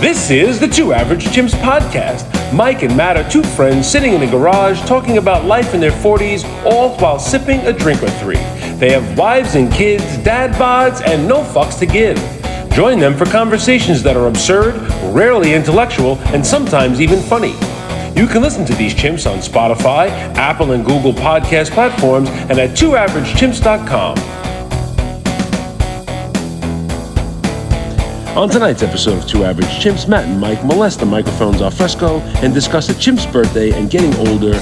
This is the Two Average Chimps podcast. Mike and Matt are two friends sitting in a garage talking about life in their 40s, all while sipping a drink or three. They have wives and kids, dad bods, and no fucks to give. Join them for conversations that are absurd, rarely intellectual, and sometimes even funny. You can listen to these chimps on Spotify, Apple and Google podcast platforms, and at twoaveragechimps.com. On tonight's episode of Two Average Chimps, Matt and Mike molest the microphones al fresco and discuss a chimp's birthday and getting older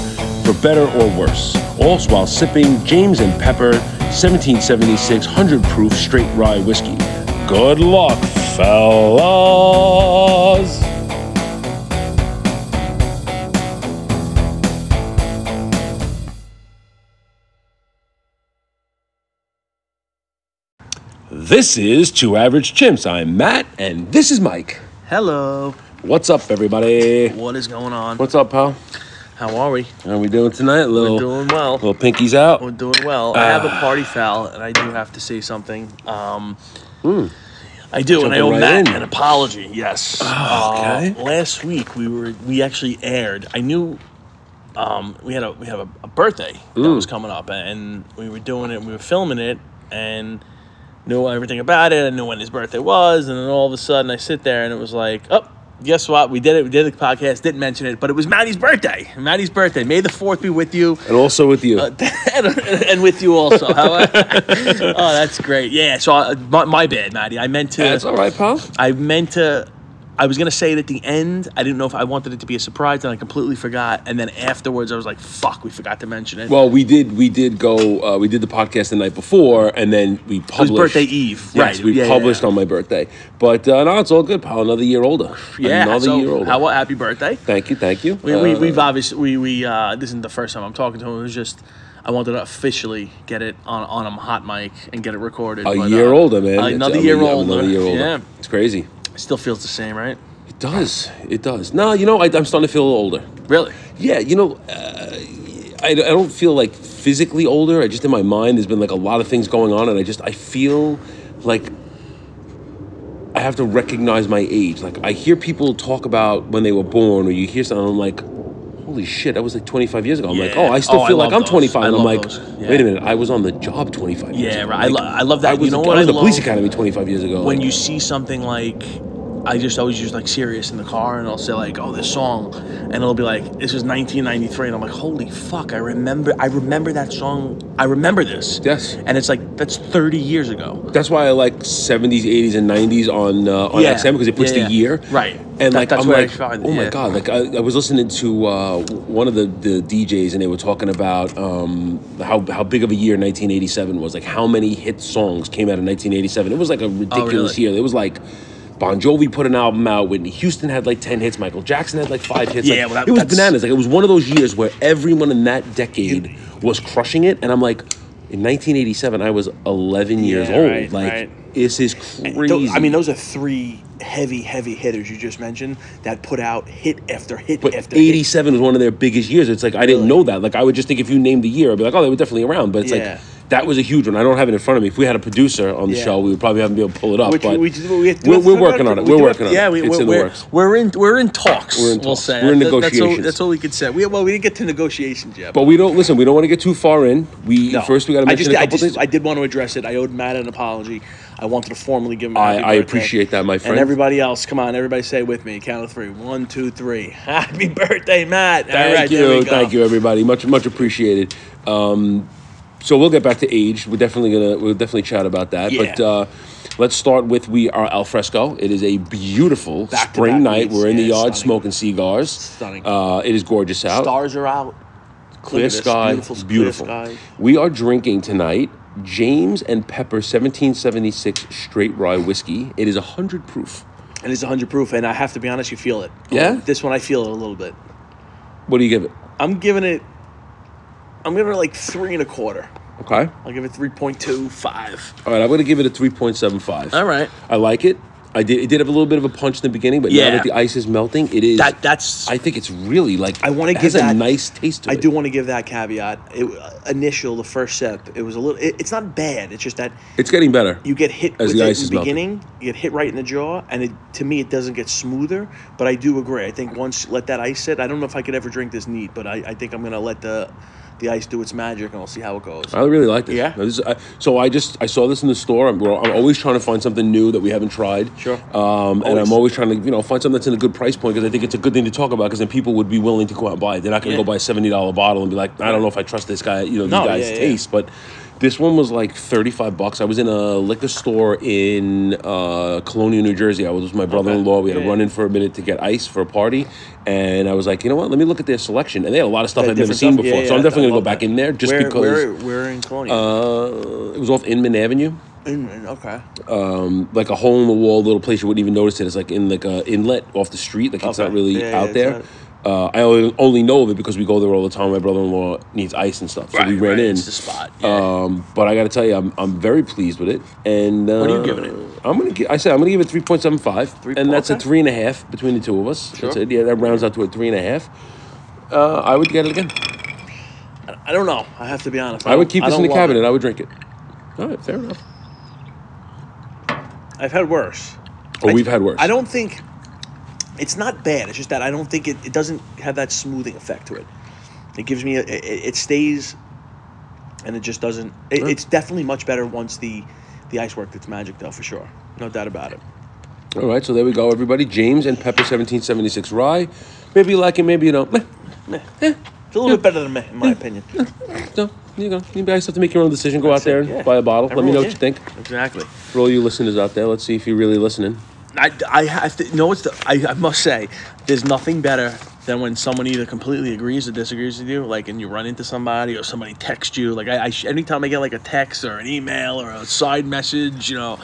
for better or worse, all while sipping James and Pepper 1776 100 proof straight rye whiskey. Good luck, fellas! This is Two Average Chimps. I'm Matt, and this is Mike. Hello. What's up, everybody? What is going on? What's up, pal? How are we? How are we doing tonight? Little, We're doing well. little pinkies out. We're doing well. I have a party foul, and I do have to say something. Um, I do, and I owe right Matt in. an apology. Yes. okay. Uh, last week we were we actually aired. I knew um, we had a we have a, a birthday that was coming up, and we were doing it. We were filming it, and knew everything about it. I knew when his birthday was, and then all of a sudden I sit there, and it was like, oh. Guess what? We did it. We did the podcast. Didn't mention it, but it was Maddie's birthday. Maddie's birthday. May the fourth be with you And also with you. Uh, and with you also. How- oh, that's great. Yeah. So uh, my, my bad, Maddie. I meant to. That's all right, pal. I meant to. I was gonna say it at the end. I didn't know if I wanted it to be a surprise, and I completely forgot. And then afterwards, I was like, "Fuck, we forgot to mention it." Well, we did. We did go. Uh, we did the podcast the night before, and then we it was published. birthday eve, Yes, right? we Yeah, yeah, published yeah. on my birthday. But uh, no, it's all good, pal. Another year older. Yeah. Another so year older. how happy birthday? thank you, thank you. We, we, Uh, we've obviously we we uh, this isn't the first time I'm talking to him. It was just I wanted to officially get it on on a hot mic and get it recorded. a but, year uh, older, man. Another I year older. Another year older. Yeah. It's crazy. It still feels the same, right? It does. It does. No, you know, I, I'm starting to feel a little older. Really? Yeah, you know, uh, I, I don't feel like physically older. I just in my mind, there's been like a lot of things going on, and I just I feel like I have to recognize my age. Like I hear people talk about when they were born, or you hear something, I'm like, holy shit, that was like 25 years ago. I'm like, Yeah. oh, I still Oh, I feel like love I'm those. 25, I and I'm love like, those. Yeah. wait a minute, I was on the job 25 years ago. Yeah, ago. right. I Like, lo- I love that. I was, You know I what was I the police love? academy 25 years ago. when you see something like I just always use like Sirius in the car and I'll say like oh this song and it'll be like this is 1993 and I'm like holy fuck I remember I remember that song I remember this Yes. and it's like that's 30 years ago That's why I like 70s, 80s, and 90s on uh, on Yeah. XM because it puts Yeah, the yeah. year. Right. And That- like I'm like, find- oh my god! Like I, I was listening to uh, one of the, the DJs and they were talking about um, how how big of a year 1987 was. Like how many hit songs came out in 1987? It was like a ridiculous Oh, really? year. It was like. Bon Jovi put an album out. Whitney Houston had like ten hits. Michael Jackson had like five hits. Yeah, Like, well, that- it was that's- bananas. Like it was one of those years where everyone in that decade was crushing it, and I'm like, in 1987, I was 11 years Yeah, old. right, like right. this is crazy. I mean those are three heavy heavy hitters you just mentioned that put out hit after hit but after hit 87 was one of their biggest years. It's like I didn't know that. Like I would just think if you named the year, I'd be like, oh, they were definitely around. But it's Yeah. like that was a huge one. I don't have it in front of me. If we had a producer on the Yeah. show, we would probably have to be able to pull it up. Which but we, we, we we're, we working on it. we We're working on yeah, it. we, it's we're, in the we're, works. we're in we're in talks. We're in We'll talks. say We're in That- that's all- negotiations. That's all, we could say. We, well, we didn't get to negotiations yet. But we don't listen. We don't want to get too far in. We No. first we got to I mention just, a I couple just, things. I did want to address it. I owed Matt an apology. I wanted to formally give him. A I- I appreciate that, my friend. And everybody else, come on, everybody, say it with me. Count of three. One, two, three. Happy birthday, Matt! Thank right, you, thank you, everybody. Much, much appreciated. Um, so we'll get back to age. We're definitely gonna, we'll definitely chat about that. Yeah. But uh, let's start with we are al fresco. It is a beautiful Back-to-back spring night. We're in the yard stunning. smoking cigars. Stunning. Uh, it is gorgeous out. Stars are out. clear Look sky, Beautiful, clear sky. We are drinking tonight James and Pepper 1776 straight rye whiskey. It is hundred proof. And it's 100 proof, and I have to be honest, you feel it. Yeah? This one, I feel it a little bit. What do you give it? I'm giving it. I'm giving it like three and a quarter. Okay. I'll give it 3.25. All right. I'm going to give it a 3.75. All right. I like it. I did. It did have a little bit of a punch in the beginning, but now Yeah. that the ice is melting, it is. That that's I think it's really like. I want to give that a nice taste to I it. do want to give that caveat. It, uh, initial, the first sip, it was a little. It, it's not bad. It's just that It's getting better. you get hit As with the it ice in is the melting. beginning. You get hit right in the jaw, and it to me it doesn't get smoother. But I do agree. I think once let that ice sit, I don't know if I could ever drink this neat, but I, I think I'm gonna let the the ice do its magic, and I'll see how it goes. I really like this. Yeah? This is- I- so I just I saw this in the store. I'm, I'm always trying to find something new that we haven't tried. Sure. Um, and I'm always trying to you know find something that's in a good price point because I think it's a good thing to talk about because then people would be willing to go out and buy it. They're not going to Yeah. go buy a seventy dollar bottle and be like, I don't know if I trust this guy. You know, these guys' yeah, yeah. taste, but. This one was like thirty-five bucks. I was in a liquor store in uh, Colonia, New Jersey. I was with my brother-in-law. We had to run in for a minute to get ice for a party, and I was like, you know what? Let me look at their selection. And they had a lot of stuff Yeah, I've never different seen stuff. before. Yeah, so I'm yeah, definitely I gonna go love back that. in there just where, because. where we're in Colonia. Uh, it was off Inman Avenue, okay. like a hole in the wall little place you wouldn't even notice it. It's like in like a inlet off the street, like it's Okay. not really Yeah, yeah, out it's there. not- Uh, I only, only know of it because we go there all the time. My brother-in-law needs ice and stuff, so we ran in. It's the spot. Yeah. Um, but I got to tell you, I'm, I'm very pleased with it. And uh, What are you giving it? I'm gonna. Gi- I said I'm gonna give it three point seven five, Three- and that's a okay. three and a half between the two of us. That's Sure. it. Yeah, that rounds out to a three and a half. Uh, I would get it again. I don't know. I have to be honest. I would don't- keep this in the don't love cabinet. I would drink it. All right, fair enough. I've had worse. Oh, I- we've had worse. I don't think it's not bad. It's just that I don't think it, it doesn't have that smoothing effect to it. It gives me a, it, it stays, and it just doesn't. It, Right. It's definitely much better once the the ice worked its magic though for sure. No doubt about it. All right, so there we go, everybody. James and Pepper 1776 Rye. Maybe you like it, maybe you don't. Meh. Meh. Eh. It's a little bit better than me, in my opinion. So, you go. You guys have to make your own decision. Go out there and Yeah. buy a bottle. Let me know Everyone- what you think. Exactly. For all you listeners out there, let's see if you're really listening. I, I have to know it's the I, I must say there's nothing better than when someone either completely agrees or disagrees with you like and you run into somebody or somebody texts you like I, I anytime I get like a text or an email or a side message you know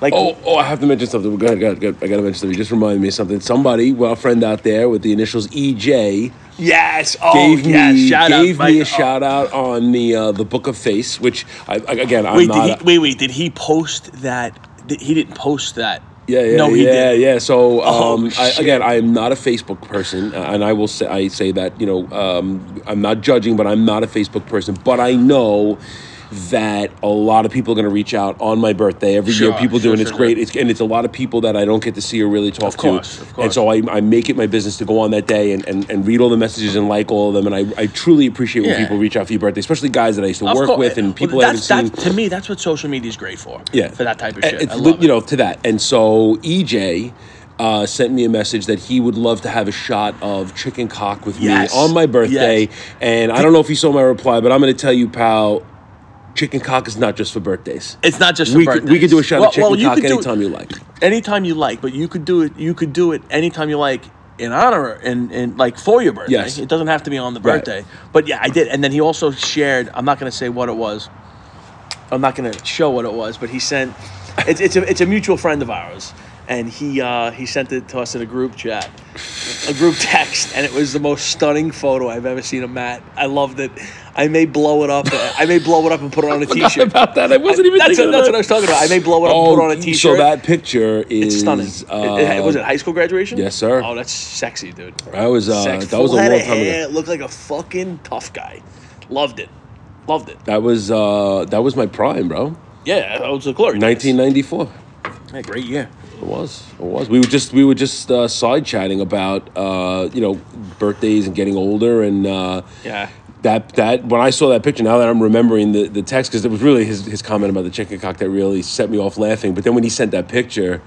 like Oh, oh, I have to mention something. Go ahead, go ahead, go ahead. I got to mention something. You just reminded me of something. Somebody, well, a friend out there with the initials EJ, yes oh gave yes me shout gave out me Mike. a shout out on the uh, the Book of Face, which I, again I'm wait not. did a- he, wait wait did he post that Did- he didn't post that Yeah, yeah, no he yeah, did yeah. So Oh, um, I, again, I am not a Facebook person, uh, and I will say I say that you know um, I'm not judging, but I'm not a Facebook person. But I know that a lot of people are going to reach out on my birthday every year. People sure, do, and it's sure, great. It's and it's a lot of people that I don't get to see or really talk course, to. And so I, I make it my business to go on that day and, and, and read all the messages and like all of them. And I, I truly appreciate when Yeah. people reach out for your birthday, especially guys that I used to Of work course. with and Well, people I haven't that's, seen. that's, to me that's what social media is great for Yeah, for that type of shit It's you it. know to that, and so EJ uh, sent me a message that he would love to have a shot of chicken cock with Yes. me on my birthday. Yes. And I don't know if you saw my reply, but I'm going to tell you, pal. Chicken cock is not just for birthdays. it's not just for We could, we could do a shot Well- of chicken well, you cock could do- anytime you like. anytime you like, but you could do it. You could do it anytime you like in honor and and like for your birthday. Yes. It doesn't have to be on the Right. birthday. But yeah, I did. And then he also shared. I'm not going to say what it was. I'm not going to show what it was, but he sent. It's it's a it's a mutual friend of ours, and he uh, he sent it to us in a group chat, a group text, and it was the most stunning photo I've ever seen of Matt. I loved it. I may blow it up. I may blow it up and put it on a Forgot t-shirt. about that. I wasn't even That's, thinking what, that's what I was talking about. I may blow it up and put it on a Oh, t-shirt. so that picture is It's stunning. Uh, It- it- was it high school graduation? yes, sir. Oh, that's sexy, dude. That was uh, Sex. that was a Full head long of time hair, ago. Looked like a fucking tough guy. Loved it. Loved it. That was uh, that was my prime, bro. Yeah, that was the glory. 1994. Yeah, great year. It was. It was. We were just we were just uh, side chatting about uh, you know birthdays and getting older and uh, Yeah. that that when I saw that picture now that I'm remembering the, the text because it was really his, his comment about the chicken cock that really set me off laughing. But then when he sent that picture,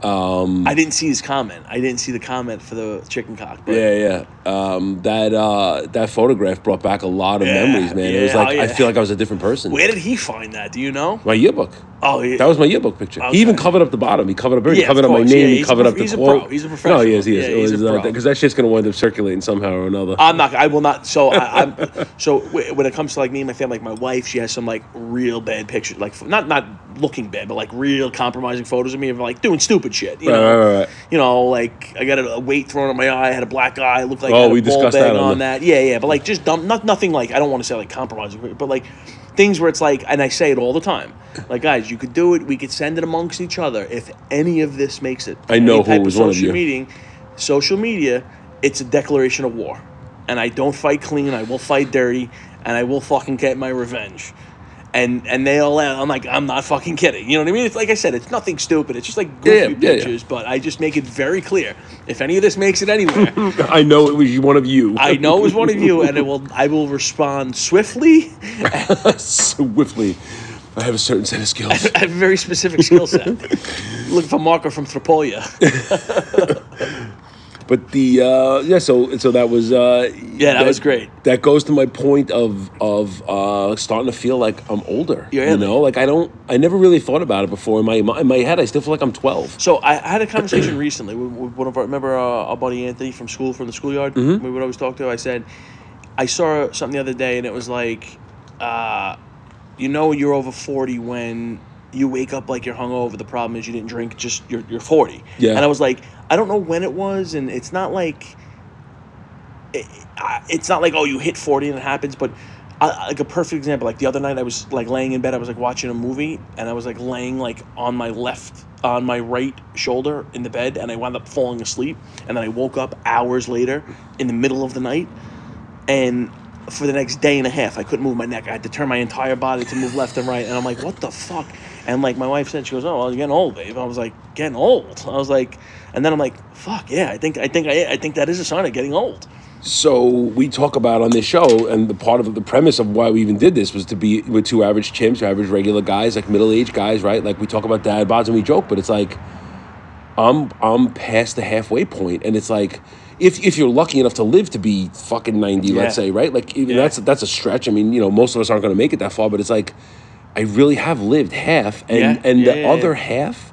I didn't see his comment. I didn't see the comment for the chicken cock. But yeah, yeah, um, that uh, that photograph brought back a lot of Yeah, memories, man. it was like oh, I feel like I was a different person. Where did he find that? Do you know? My yearbook. Oh, yeah. That was my yearbook picture. Okay. He even covered up the bottom. He covered up everything. Yeah, he covered up my name. Yeah, he he's a covered up the he's a quote. pro. He's a professional. No, he is. He is. Yeah, it was uh, because that shit's gonna wind up circulating somehow or another. I'm not. I will not. So I, I'm. So when it comes to like me and my family, like my wife, she has some like real bad pictures, like not not looking bad, but like real compromising photos of me of like doing stupid shit. You Right, know, right, right. you know, like I got a, a weight thrown on my eye, I had a black eye, looked like Oh, I had a we discussed that on on that. Yeah, yeah, but like just dumb, not nothing like I don't want to say like compromising, but like things where it's like, and I say it all the time, like guys, you could do it. We could send it amongst each other. If any of this makes it, I know who was one of social you. meeting, social media, it's a declaration of war, and I don't fight clean. I will fight dirty, and I will fucking get my revenge. And and they all. I'm like, I'm not fucking kidding. You know what I mean? It's like I said, it's nothing stupid. It's just like goofy Yeah, yeah, yeah. pictures. But I just make it very clear. If any of this makes it anywhere, I know it was one of you. I know it was one of you, and it will. I will respond swiftly. swiftly. I have a certain set of skills. I have a very specific skill set. Looking for Marco from Tropoja. But the uh, yeah, so so that was uh, Yeah, that was great. That goes to my point of of uh, starting to feel like I'm older. Yeah, you know, like I don't, I never really thought about it before. In my in my head, I still feel like I'm 12. So I I had a conversation recently with, with one of our remember uh, our buddy Anthony from school from the schoolyard. Mm-hmm. We would always talk to. I said, I saw something the other day, and it was like, uh, you know, you're over forty when you wake up like you're hungover. The problem is you didn't drink. Just you're you're forty. Yeah. And I was like, I don't know when it was, and it's not like. It, it's not like oh you hit 40 and it happens but I, like a perfect example like the other night i was like laying in bed i was like watching a movie and i was like laying like on my left on my right shoulder in the bed and i wound up falling asleep and then i woke up hours later in the middle of the night and for the next day and a half i couldn't move my neck. I had to turn my entire body to move left and right and i'm like what the fuck? And like my wife said she goes oh well, you're getting old babe. I was like getting old? I was like and then i'm like fuck yeah i think i think i, I think that is a sign of getting old. So we talk about on this show, and the part of the premise of why we even did this was to be with two average chimps, average regular guys, like middle aged guys, right? Like we talk about dad bods and we joke, but it's like I'm I'm past the halfway point, and it's like if if you're lucky enough to live to be fucking ninety, Yeah. let's say, right? Like even Yeah. that's that's a stretch. I mean, you know, most of us aren't going to make it that far, but it's like I really have lived half, and and the other half.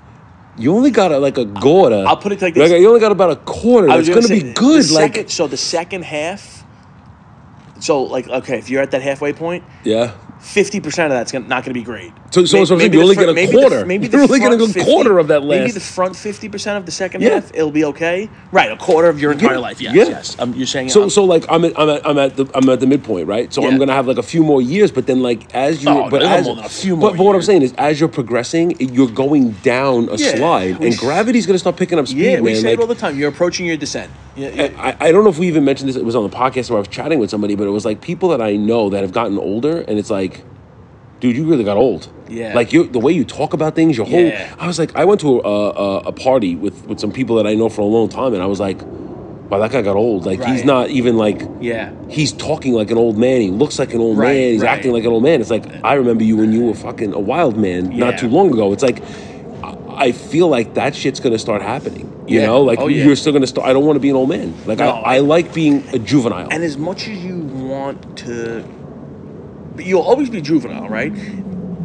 You only got a, like a quarter. I'll put it like this. you only got about a quarter. It's going to be good. Like, second, so the second half. So like okay, if you're at that halfway point, yeah. Fifty percent of that's gonna, not going to be great. So- so- so maybe you the only fr- get a the- quarter. maybe You're only front a quarter of that Maybe the front fifty percent of the second Yeah. half, it'll be okay. Right, a quarter of your entire Yeah. life. Yes, Yeah. yes. Um, you're saying So um, so like I'm at, I'm at I'm at the I'm at the midpoint, right? So I'm gonna have like a few more years, but then like as you Oh, but no, as a few but, more but what I'm saying is as you're progressing, you're going down a slide, we and gravity's gonna start picking up speed, yeah, we man. say like, it all the time. You're approaching your descent. Yeah, yeah. I, I don't know if we even mentioned this. It was on the podcast where I was chatting with somebody, but it was like people that I know that have gotten older, and it's like, dude, you really got old. Yeah. Like you, the way you talk about things, your whole. Yeah. I was like, I went to a, a, a party with with some people that I know for a long time, and I was like, wow, that guy got old. Like he's not even like. yeah. He's talking like an old man. He looks like an old Right, man. He's right. acting like an old man. It's like I remember you when you were fucking a wild man Yeah. not too long ago. It's like I- feel like that shit's gonna start happening. You Yeah. know, like Oh, you're still gonna start. I don't want to be an old man. Like No, I I- like being a juvenile. And as much as you want to, but you'll always be juvenile, right?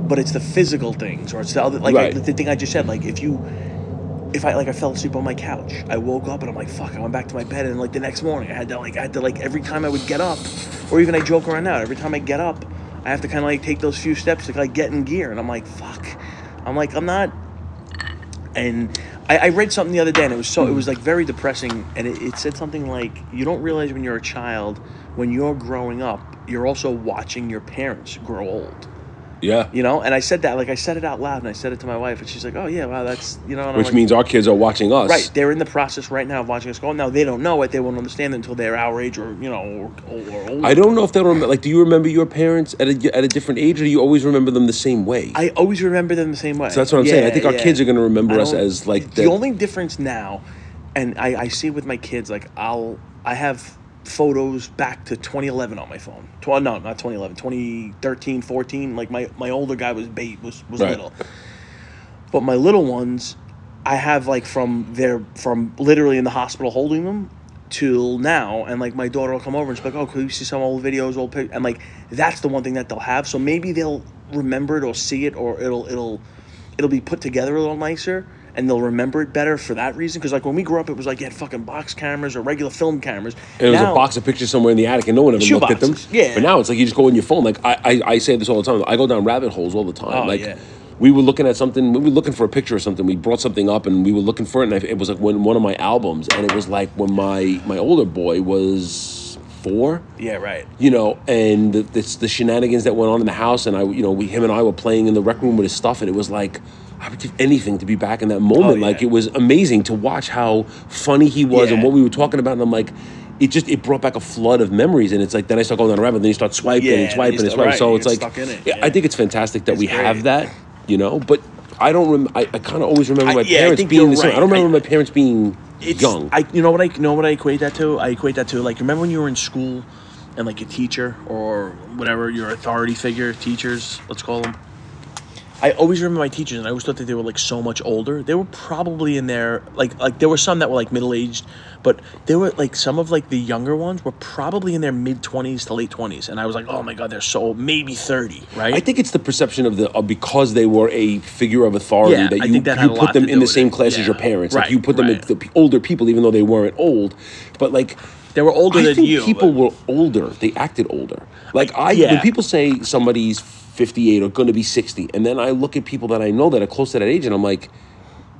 But it's the physical things, or it's the other, like Right. I, the thing I just said. Like if you, if I like I fell asleep on my couch, I woke up and I'm like, fuck. I went back to my bed, and like the next morning, I had to like I had to like every time I would get up, or even I joke around now. Every time I get up, I have to kind of like take those few steps to like get in gear, and I'm like, fuck. I'm like I'm not. And I, I read something the other day, and it was so it was like very depressing, and it, it said something like, "You don't realize when you're a child, when you're growing up, you're also watching your parents grow old." yeah. You know, and I said that like I said it out loud, and I said it to my wife, and she's like, "Oh yeah, wow, that's you know." Which like, means our kids are watching us. right, they're in the process right now of watching us go. Now they don't know it; they won't understand it until they're our age, or you know, or, or older. I don't know if they'll remember. Like, do you remember your parents at a at a different age, or do you always remember them the same way? I always remember them the same way. So that's what I'm saying. I think our kids are gonna remember us as, like, the the- only difference now, and I, I see with my kids like I'll I have photos back to 2011 on my phone. Tw- no, not 2011, 2013, 14. Like my my older guy was bait was was Right. little, but my little ones, I have like from their from literally in the hospital holding them till now and like my daughter will come over and she's like oh could you see some old videos old pic and like that's the one thing that they'll have so maybe they'll remember it or see it or it'll it'll it'll be put together a little nicer and they'll remember it better for that reason because like when we grew up it was like you had fucking box cameras or regular film cameras And it was Now- a box of pictures somewhere in the attic, and no one ever looked at them. yeah. But now it's like you just go on your phone. Like I, I, I say this all the time. I go down rabbit holes all the time. Oh, like yeah. we were looking at something. We were looking for a picture or something. We brought something up, and we were looking for it. And I, it was like when one of my albums, and it was like when my my older boy was four. Yeah, right. You know, and the, the, the shenanigans that went on in the house, and I, you know, we, him and I were playing in the rec room with his stuff, and it was like, I would give anything to be back in that moment. Oh, yeah. Like it was amazing to watch how funny he was and what we were talking about, and I'm like. It just it brought back a flood of memories, and it's like then I start going down a rabbit, then you start swiping Yeah, and and swiping you and swiping. right, So it's like, stuck in it, yeah, yeah. I think it's fantastic that It's we have that, you know. But I don't rem- I, I kind of always remember my yeah, I parents being the same. I don't remember I- my parents being It's, young. I you know what I you know what I equate that to? I equate that to like remember when you were in school and like a teacher or whatever your authority figure teachers let's call them. I always remember my teachers, and I always thought that they were like so much older. They were probably in their like like there were some that were like middle aged, but there were like some of like the younger ones were probably in their mid twenties to late twenties, and I was like, oh my god, they're so old, maybe thirty, right? I think it's the perception of the of because they were a figure of authority Yeah, that you, think that you put them in the same it. class as your parents. Like you put them right. in the older people, even though they weren't old. But like they were older I than think you. people but- were older. They acted older. Like I, Yeah. when people say somebody's fifty-eight or going to be sixty, and then I look at people that I know that are close to that age, and I'm like.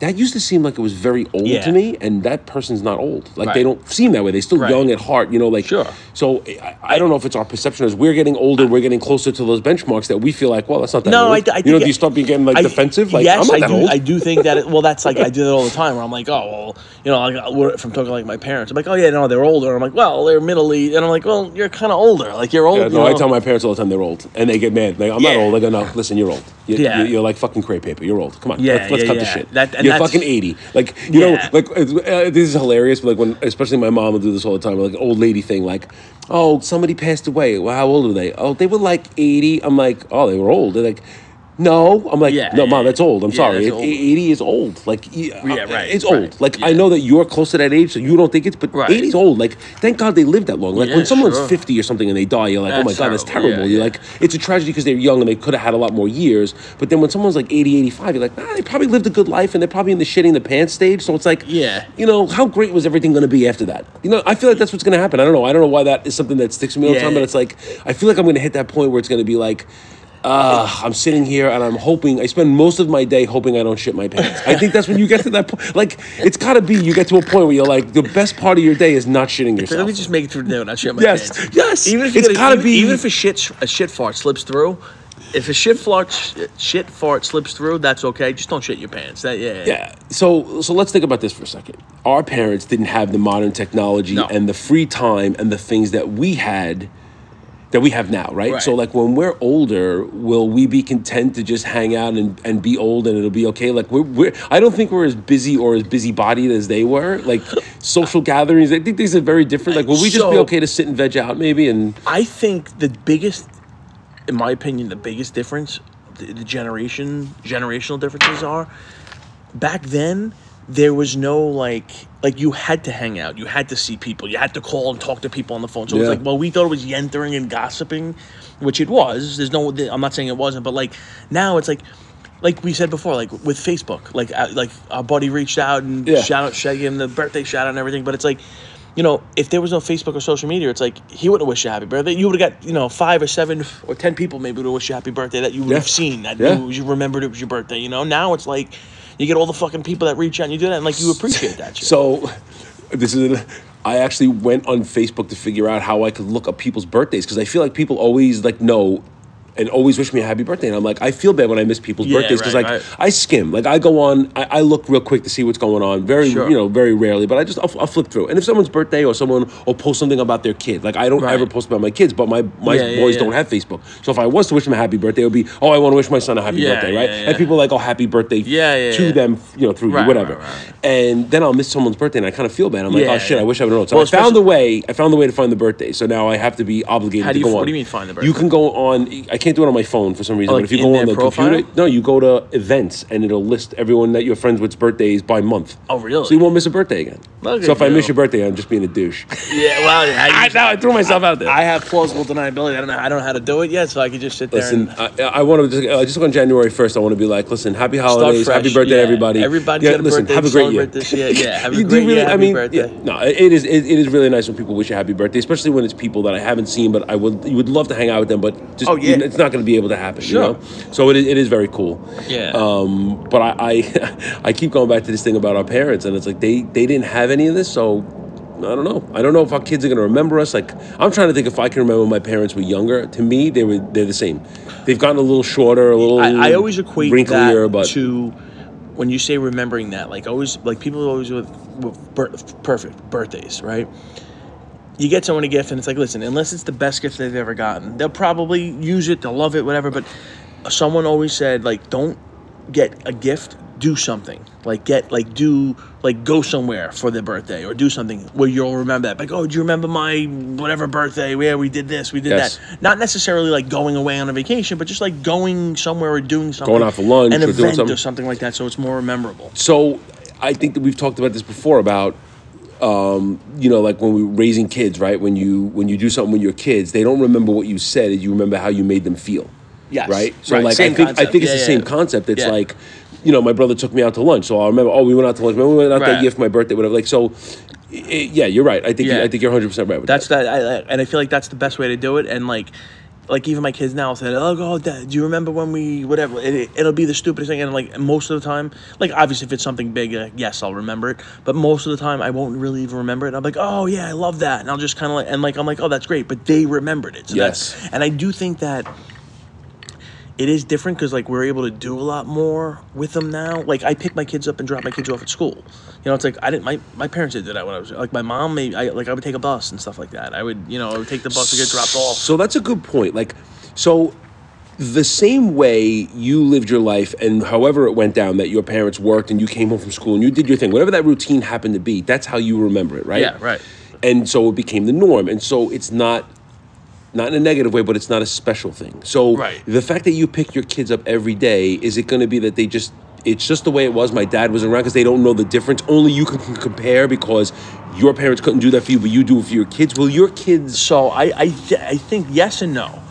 That used to seem like it was very old Yeah. to me, and that person's not old. Like they don't seem that way. They're still Right. young at heart, you know. Like Sure. So I, I don't know if it's our perception as we're getting older, we're getting closer to those benchmarks that we feel like, well, that's not that No, old. I, I you know, do you start being getting like I- defensive? Like yes, I'm not I that do. old. I do think that. It, well, that's like I do that all the time. Where I'm like, oh well, you know, uh, we're- from talking like my parents, I'm like, oh yeah, no, they're older. I'm like, well, they're middle aged, and I'm like, well, you're kind of older. Like you're old. Yeah, you no, I tell my parents all the time they're old, and they get mad. Like, I'm not Yeah. old. I go, no, listen, you're old. You, Yeah. you, are like fucking crepe paper. You're old. Come on, Yeah, let's, let's cut the shit. That- you're that's- fucking 80. Like you Yeah. know, like uh, this is hilarious. But like when, especially my mom will do this all the time. Like old lady thing. Like, oh, somebody passed away. Well, how old are they? Oh, they were like 80. I'm like, oh, they were old. They're like. No, I'm like, Yeah, no, yeah, mom, that's old. I'm yeah, sorry. that's old. 80 is old. Like, yeah, Yeah, right, It's right, old. Like, I yeah. know that you're close to that age, so you don't think it's, but Right. 80 is old. Like, thank God they lived that long. Like, Yeah, when someone's sure. 50 or something and they die, you're like, oh my That's God, that's terrible. terrible. Yeah, you're yeah. like, it's a tragedy because they're young and they could have had a lot more years. But then when someone's like 80, 85, you're like, ah, they probably lived a good life and they're probably in the shitting the pants stage. So it's like, Yeah. you know, how great was everything going to be after that? You know, I feel like that's what's going to happen. I don't know. I don't know why that is something that sticks to me all the Yeah. time, but it's like, I feel like I'm going to hit that point where it's going to be like, uh, I'm sitting here and I'm hoping. I spend most of my day hoping I don't shit my pants. I think that's when you get to that point. Like it's got to be. You get to a point where you're like, the best part of your day is not shitting yourself. Let me just make it through the day without shit my Yes, pants. yes. Yes. Even if It's get a- gotta even, be- Even if a shit a shit fart slips through, if a shit fart shit fart slips through, that's okay. Just don't shit your pants. That yeah. Yeah. So so let's think about this for a second. Our parents didn't have the modern technology No. and the free time and the things that we had that we have now, right? Right. So like when we're older, will we be content to just hang out and, and be old and it'll be okay? Like we're, we're I don't think we're as busy or as busy bodied as they were. Like social gatherings, I think these are very different. Like will we just be okay to sit and veg out maybe and I think the biggest, in my opinion, the biggest difference, the, the generation generational differences are, back then there was no like like you had to hang out, you had to see people, you had to call and talk to people on the phone. So it was like, well, we thought it was yentering and gossiping, which it was. There's no, I'm not saying it wasn't, but like now it's like. Like we said before, like with Facebook, like uh, like our buddy reached out and Yeah. shout out, shout, him the birthday shout out and everything. But it's like, you know, if there was no Facebook or social media, it's like he wouldn't wish you happy birthday. You would have got, you know, five or seven or ten people maybe to wish you happy birthday that you would Yeah. have seen that Yeah. you remembered it was your birthday. You know, now it's like you get all the fucking people that reach out and you do that and like you appreciate that shit. So, this is. I actually went on Facebook to figure out how I could look up people's birthdays because I feel like people always like know and always wish me a happy birthday. And I'm like, I feel bad when I miss people's Yeah, birthdays because right, like right. I skim, like I go on, I, I look real quick to see what's going on. Very, Sure. you know, very rarely, but I just I'll, I'll flip through. And if someone's birthday or someone will post something about their kid, like I don't Right. ever post about my kids, but my my Yeah, boys yeah. don't have Facebook. So if I was to wish them a happy birthday, it would be, oh, I want to wish my son a happy birthday, right? And people are like, oh, happy birthday Yeah, to them, you know, through whatever. And then I'll miss someone's birthday, and I kind of feel bad. I'm like, oh shit, I wish I would known. So Well, I found the way. I found the way to find the birthday. So now I have to be obligated How do to you- go what do you mean find the birthday? You can go on. I can't do it on my phone for some reason. Oh, but if you go on the profile? computer, no, you go to events, and it'll list everyone that you're friends with's birthdays by month. Oh, really? So you won't miss a birthday again. Look so if I miss your birthday, I'm just being a douche. yeah, well, I, I, now I threw myself out there. I have plausible deniability. I don't know. I don't know how to do it yet, so I could just sit there. Listen, and, I, I want to just, uh, just on January first. I want to be like, listen, happy holidays, happy birthday, yeah. everybody. Everybody's yeah, a listen, birthday have a great year. this year. Yeah, have a You great year, really- I mean, birthday. yeah, no, it is. It, it is really nice when people wish you a happy birthday, especially when it's people that I haven't seen, but I would you would love to hang out with them, but just Oh, yeah. It's not going to be able to happen. Sure. You know? So it is, it is very cool. Yeah. Um, but I, I I keep going back to this thing about our parents, and it's like they they didn't have any of this, so I don't know. I don't know if our kids are gonna remember us. Like I'm trying to think if I can remember when my parents were younger. To me, they were they're the same. They've gotten a little shorter, a little. I, I always equate wrinklier, that but to when you say remembering that, like always, like people always with, with birth, perfect birthdays, right? You get someone a gift, and it's like, listen, unless it's the best gift they've ever gotten, they'll probably use it, they'll love it, whatever. But someone always said, like, don't get a gift, do something. Like, get, like, do, like, go somewhere for their birthday or do something where you'll remember that. Like, oh, do you remember my whatever birthday where we did this, we did Yes. that? Not necessarily like going away on a vacation, but just like going somewhere or doing something. Going out for lunch an or doing event something. or something like that, so it's more memorable. so I think that we've talked about this before about um, you know like when we were raising kids right when you when you do something with your kids they don't remember what you said you remember how you made them feel Yes. right so Right, like same I think I concept. think it's Yeah, the yeah, same yeah. concept it's like you know my brother took me out to lunch so I remember oh we went out to lunch remember we went out that Right. year for my birthday whatever like so i yeah you're right I think Yeah. I think you're 100 percent right with That's that. that, I, I- and I feel like that's the best way to do it. And like, like even my kids now said, "Oh, God, Dad, do you remember when we whatever?" It, it, will be the stupidest thing, and like most of the time, like obviously if it's something big, uh, yes, I'll remember it. But most of the time, I won't really even remember it. I'm like, "Oh yeah, I love that," and I'll just kind of like, and like I'm like, "Oh, that's great," but they remembered it. So Yes. And I do think that it is different because like we're able to do a lot more with them now. Like I pick my kids up and drop my kids off at school. You know, it's like I didn't. My, my parents did that when I was like my mom. Maybe I like I would take a bus and stuff like that. I would you know I would take the bus to get dropped off. So that's a good point. Like, so the same way you lived your life and however it went down that your parents worked and you came home from school and you did your thing, whatever that routine happened to be, that's how you remember it, right? Yeah, right. And so it became the norm. And so it's not not in a negative way, but it's not a special thing. So Right. the fact that you pick your kids up every day, is it going to be that they just it's just the way it was. My dad was around because they don't know the difference. Only you can, can compare because your parents couldn't do that for you, but you do it for your kids. Will your kids? So I I, th- I think yes and no.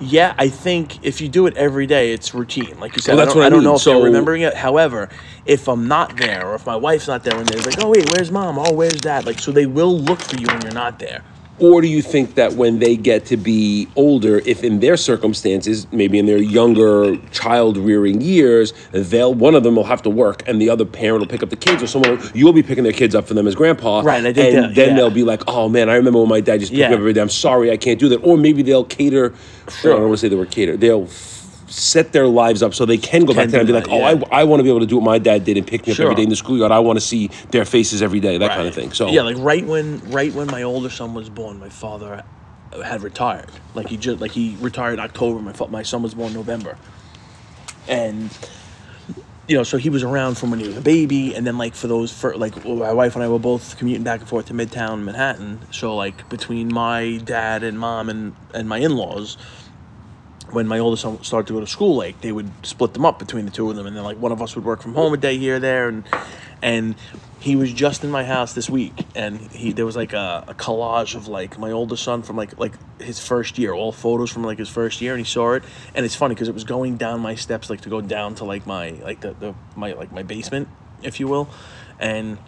Yeah, I think if you do it every day, it's routine. Like you said, Well, I don't, I I don't mean. know if So- they're remembering it. However, if I'm not there or if my wife's not there and they're like, oh wait, where's mom? Oh, where's dad? Like, so they will look for you when you're not there. Or do you think that when they get to be older, if in their circumstances, maybe in their younger child rearing years, they'll one of them will have to work and the other parent will pick up the kids, or someone you'll be picking their kids up for them as grandpa, Right, and then yeah. they'll be like, "Oh man, I remember when my dad just picked Yeah. me up every day. I'm sorry, I can't do that." Or maybe they'll cater. Sure. I don't want to say the word cater. They'll set their lives up so they can go back Can to that and be like, "Oh, yeah. I, I want to be able to do what my dad did and pick me up every Sure. day in the schoolyard. I want to see their faces every day, that kind of thing." So yeah, like right when right when my older son was born, my father had retired. Like he just like he retired October. My my son was born November, and you know, so he was around from when he was a baby, and then like for those for like my wife and I were both commuting back and forth to Midtown Manhattan. So like between my dad and mom and and my in laws. When my oldest son started to go to school, like they would split them up between the two of them, and then like one of us would work from home a day here, there, and and he was just in my house this week, and he there was like a, a collage of like my oldest son from like like his first year, all photos from like his first year, and he saw it, and it's funny because it was going down my steps, like to go down to like my like the, the my like my basement, if you will, and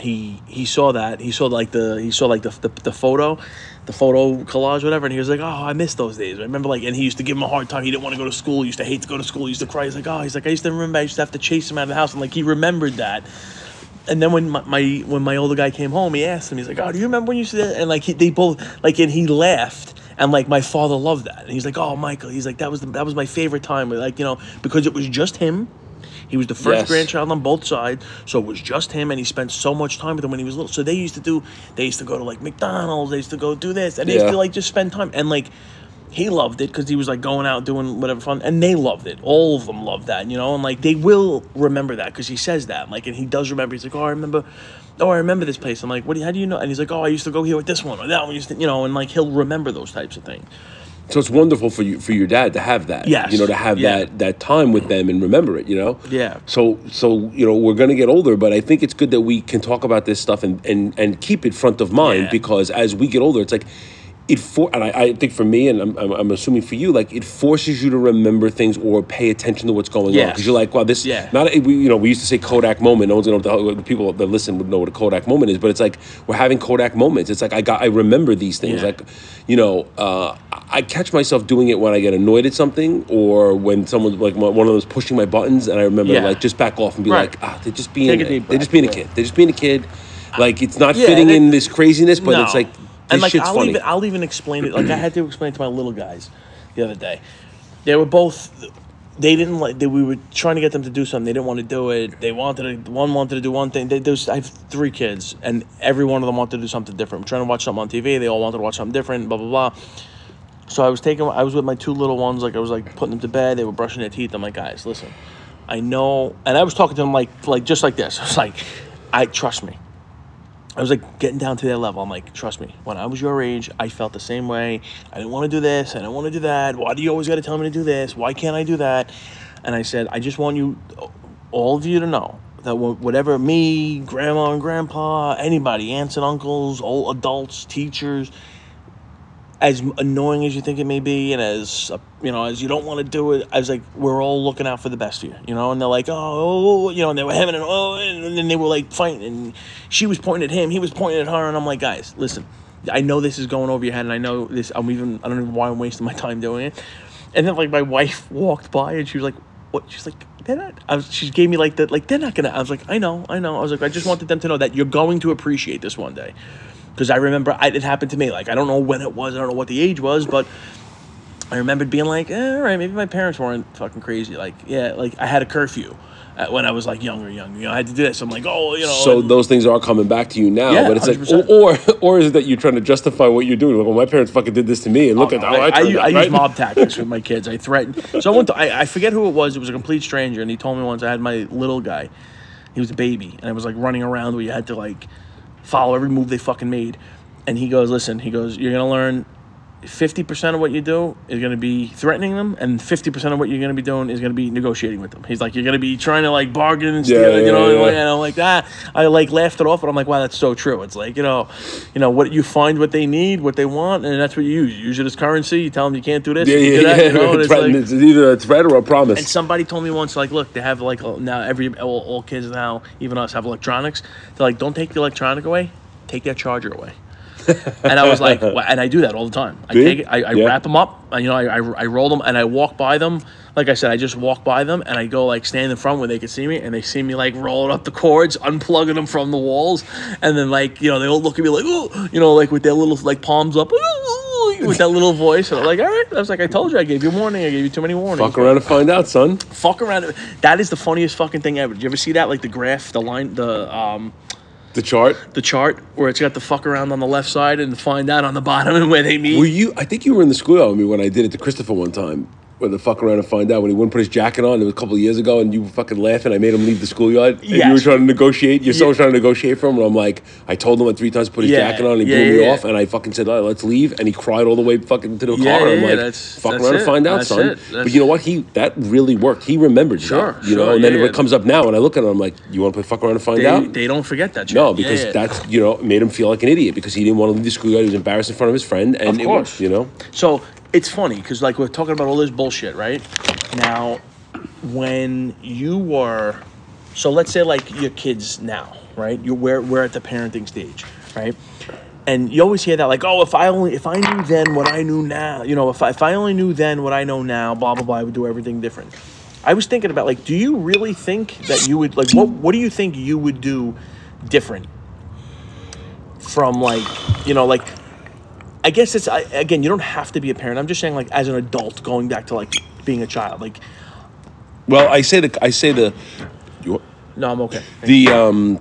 he he saw that he saw like the he saw like the, the the photo the photo collage whatever and he was like oh i miss those days. I remember like and he used to give him a hard time. He didn't want to go to school. He used to hate to go to school. He used to cry. He's like oh he's like i used to remember i used to have to chase him out of the house and like he remembered that. And then when my, my when my older guy came home he asked him he's like oh do you remember when you said that? And like he, they both like and he laughed and like my father loved that. And he's like oh michael he's like that was the, that was my favorite time like you know because it was just him he was the first Yes. grandchild on both sides, so it was just him, and he spent so much time with him when he was little. So they used to do, they used to go to like McDonald's, they used to go do this, and they used to like just spend time. And like, he loved it because he was like going out doing whatever fun, and they loved it. All of them loved that, you know. And like they will remember that because he says that, like, and he does remember. He's like, oh, I remember. Oh, I remember this place. I'm like, what? Do you, how do you know? And he's like, oh, I used to go here with this one or that one. Used to, you know, and like he'll remember those types of things. So it's wonderful for you for your dad to have that. Yes. You know, to have Yeah. that that time with them and remember it, you know? Yeah. So so, you know, we're gonna get older, but I think it's good that we can talk about this stuff and and, and keep it front of mind Yeah. because as we get older, it's like it for and I, I think for me and I'm, I'm, I'm assuming for you like it forces you to remember things or pay attention to what's going on because you're like wow this Yeah. not a, we, you know we used to say Kodak moment no one's gonna know what the, the people that listen would know what a Kodak moment is but it's like we're having Kodak moments it's like I got I remember these things Yeah. like you know uh, I catch myself doing it when I get annoyed at something or when someone like one of them's pushing my buttons and I remember Yeah. like just back off and be Right. like ah they're just being Take a they're just being a kid they're just being a kid Like it's not Yeah, fitting they- in this craziness, but No. it's like this and like I'll funny. even I'll even explain it. Like I had to explain it to my little guys the other day. They were both. They didn't like. They, we were trying to get them to do something. They didn't want to do it. They wanted to. One wanted to do one thing. They, there's, I have three kids, and every one of them wanted to do something different. I'm trying to watch something on TV. They all wanted to watch something different. Blah blah blah. So I was taking. I was with my two little ones. Like I was like putting them to bed. They were brushing their teeth. I'm like, guys, listen. I know, and I was talking to them like like just like this. I was like, I trust me. I was like getting down to their level. I'm like, trust me, when I was your age, I felt the same way. I didn't want to do this. I didn't want to do that. Why do you always got to tell me to do this? Why can't I do that? And I said, I just want you, all of you, to know that whatever me, grandma and grandpa, anybody, aunts and uncles, all adults, teachers, as annoying as you think it may be, and as you know, as you don't want to do it, I was like, we're all looking out for the best for you, know. And they're like, oh, oh, oh, you know, and they were having an oh, and then they were like fighting, and she was pointing at him, he was pointing at her, and I'm like, guys, listen, I know this is going over your head, and I know this. I'm even, I don't know why I'm wasting my time doing it. And then like my wife walked by, and she was like, what? She's like. They're not. I was, she gave me like that. Like they're not gonna. I was like, I know, I know. I was like, I just wanted them to know that you're going to appreciate this one day because I remember I, it happened to me. Like I don't know when it was, I don't know what the age was, but I remembered being like, eh, all right, maybe my parents weren't fucking crazy. Like yeah, like I had a curfew when I was like younger, young. You know, I had to do this. I'm like, oh, you know. so and- those things are coming back to you now, Yeah, but it's like, 100%. or, or or is it that you're trying to justify what you're doing? Like, well, my parents fucking did this to me, and look Oh, at no, how I, I, I, out, I right? use mob tactics with my kids. I threaten. So I went to, I, I forget who it was. It was a complete stranger, and he told me once I had my little guy. He was a baby, and I was like running around where you had to like follow every move they fucking made. And he goes, listen, he goes, you're gonna learn. 50% of what you do is going to be threatening them and 50% of what you're going to be doing is going to be negotiating with them he's like you're going to be trying to like bargain and steal Yeah, you know yeah. and like- and i'm like that i like laughed it off but i'm like wow that's so true it's like you know you know what you find what they need what they want and that's what you use you use it as currency you tell them you can't do this yeah, you yeah, do that, yeah. you know, it's like- it's either a threat or a promise. and somebody told me once, like, look, they have like now every all, all kids now, even us, have electronics. They're like, don't take the electronic away, take that charger away. and I was like, and I do that all the time. I Do take it, I, I Yeah. wrap them up, and, you know, I, I, I roll them, and I walk by them. Like I said, I just walk by them, and I go like stand in front where they can see me, and they see me like rolling up the cords, unplugging them from the walls, and then like you know they all look at me like, oh, you know, like with their little like palms up, "Ooh," with that little voice, and I'm like, all right. I was like, I told you, I gave you a warning, I gave you too many warnings. Fuck around and find out, son. Fuck around. That is the funniest fucking thing ever. Did you ever see that? Like the graph, the line, the um, The chart. the chart where it's got the fuck around on the left side and find out on the bottom and where they meet. Were you? I think you were in the schoolyard with me when I did it to Christopher one time. When the fuck around and find out when he wouldn't put his jacket on. It was a couple of years ago, and you were fucking laughing. I made him leave the schoolyard, and you were trying to negotiate. Your son Yeah. was trying to negotiate for him, and I'm like, I told him like three times to put his Yeah, jacket on, and he yeah, blew me off, and I fucking said, "All right, let's leave," and he cried all the way fucking to the Yeah, car. and I'm like, that's- fuck that's around it. and find out, That's son. But you know what? He that really worked. He remembered Sure, that, you know. and then yeah, when yeah. it comes up now, and I look at him, I'm like, you want to play fuck around and find they, out? they don't forget that shit. No, because that's you know made him feel like an idiot because he didn't want to leave the schoolyard. He was embarrassed in front of his friend, and Of course. was, you know. So it's funny because like we're talking about all this bullshit, right? Now, when you were, so let's say like your kids now, right? You're we're we're at the parenting stage, right? And you always hear that like, oh, if I only if I knew then what I knew now, you know, if I, if I only knew then what I know now, blah blah blah, I would do everything different. I was thinking about like, do you really think that you would like what what do you think you would do different from like you know like I guess it's I, again. You don't have to be a parent. I'm just saying, like, as an adult, going back to like being a child. Like, Well, I say the I say the you, no, I'm okay. the um,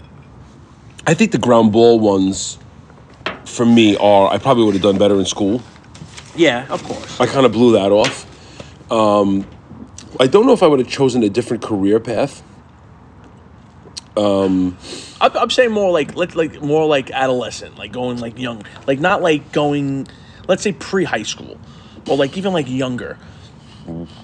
I think the ground ball ones for me are I probably would have done better in school. Yeah, of course. I kind of blew that off. Um, I don't know if I would have chosen a different career path. I'm, I'm saying more like let like more like adolescent, like going like young, like not like going, let's say pre high school, or like even like younger.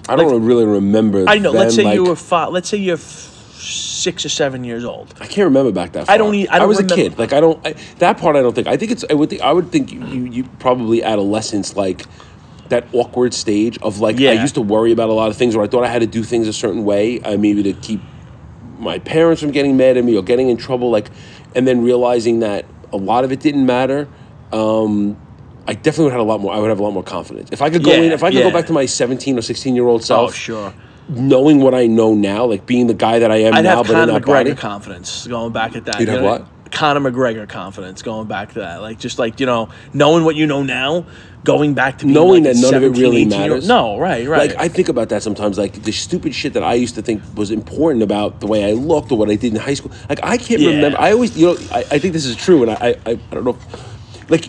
I don't really remember. I know. let's then, say you were five. Let's say you're f- six or seven years old. I can't remember back that far. I don't e- I don't I was a kid. Like I don't. I, that part I don't think. I think it's. I would think. I would think you. You, you probably adolescence like that awkward stage of like yeah. I used to worry about a lot of things, or I thought I had to do things a certain way. I maybe to keep my parents from getting mad at me or getting in trouble. Like, and then realizing that a lot of it didn't matter. Um, I definitely would have had a lot more. I would have a lot more confidence if I could go Yeah, in. If I could yeah. go back to my seventeen or sixteen year old self. Oh, sure. Knowing what I know now, like being the guy that I am I'd now, have but in Conor that McGregor body. confidence going back at that. You'd you have know? what? Conor McGregor confidence going back to that. Like just like you know knowing what you know now, going back to Knowing like that none of it really 18 year- matters. No, right, right. Like I think about that sometimes, like the stupid shit that I used to think was important about the way I looked or what I did in high school. Like I can't Yeah. remember. I always, you know, I, I think this is true, and I, I, I don't know, if, like.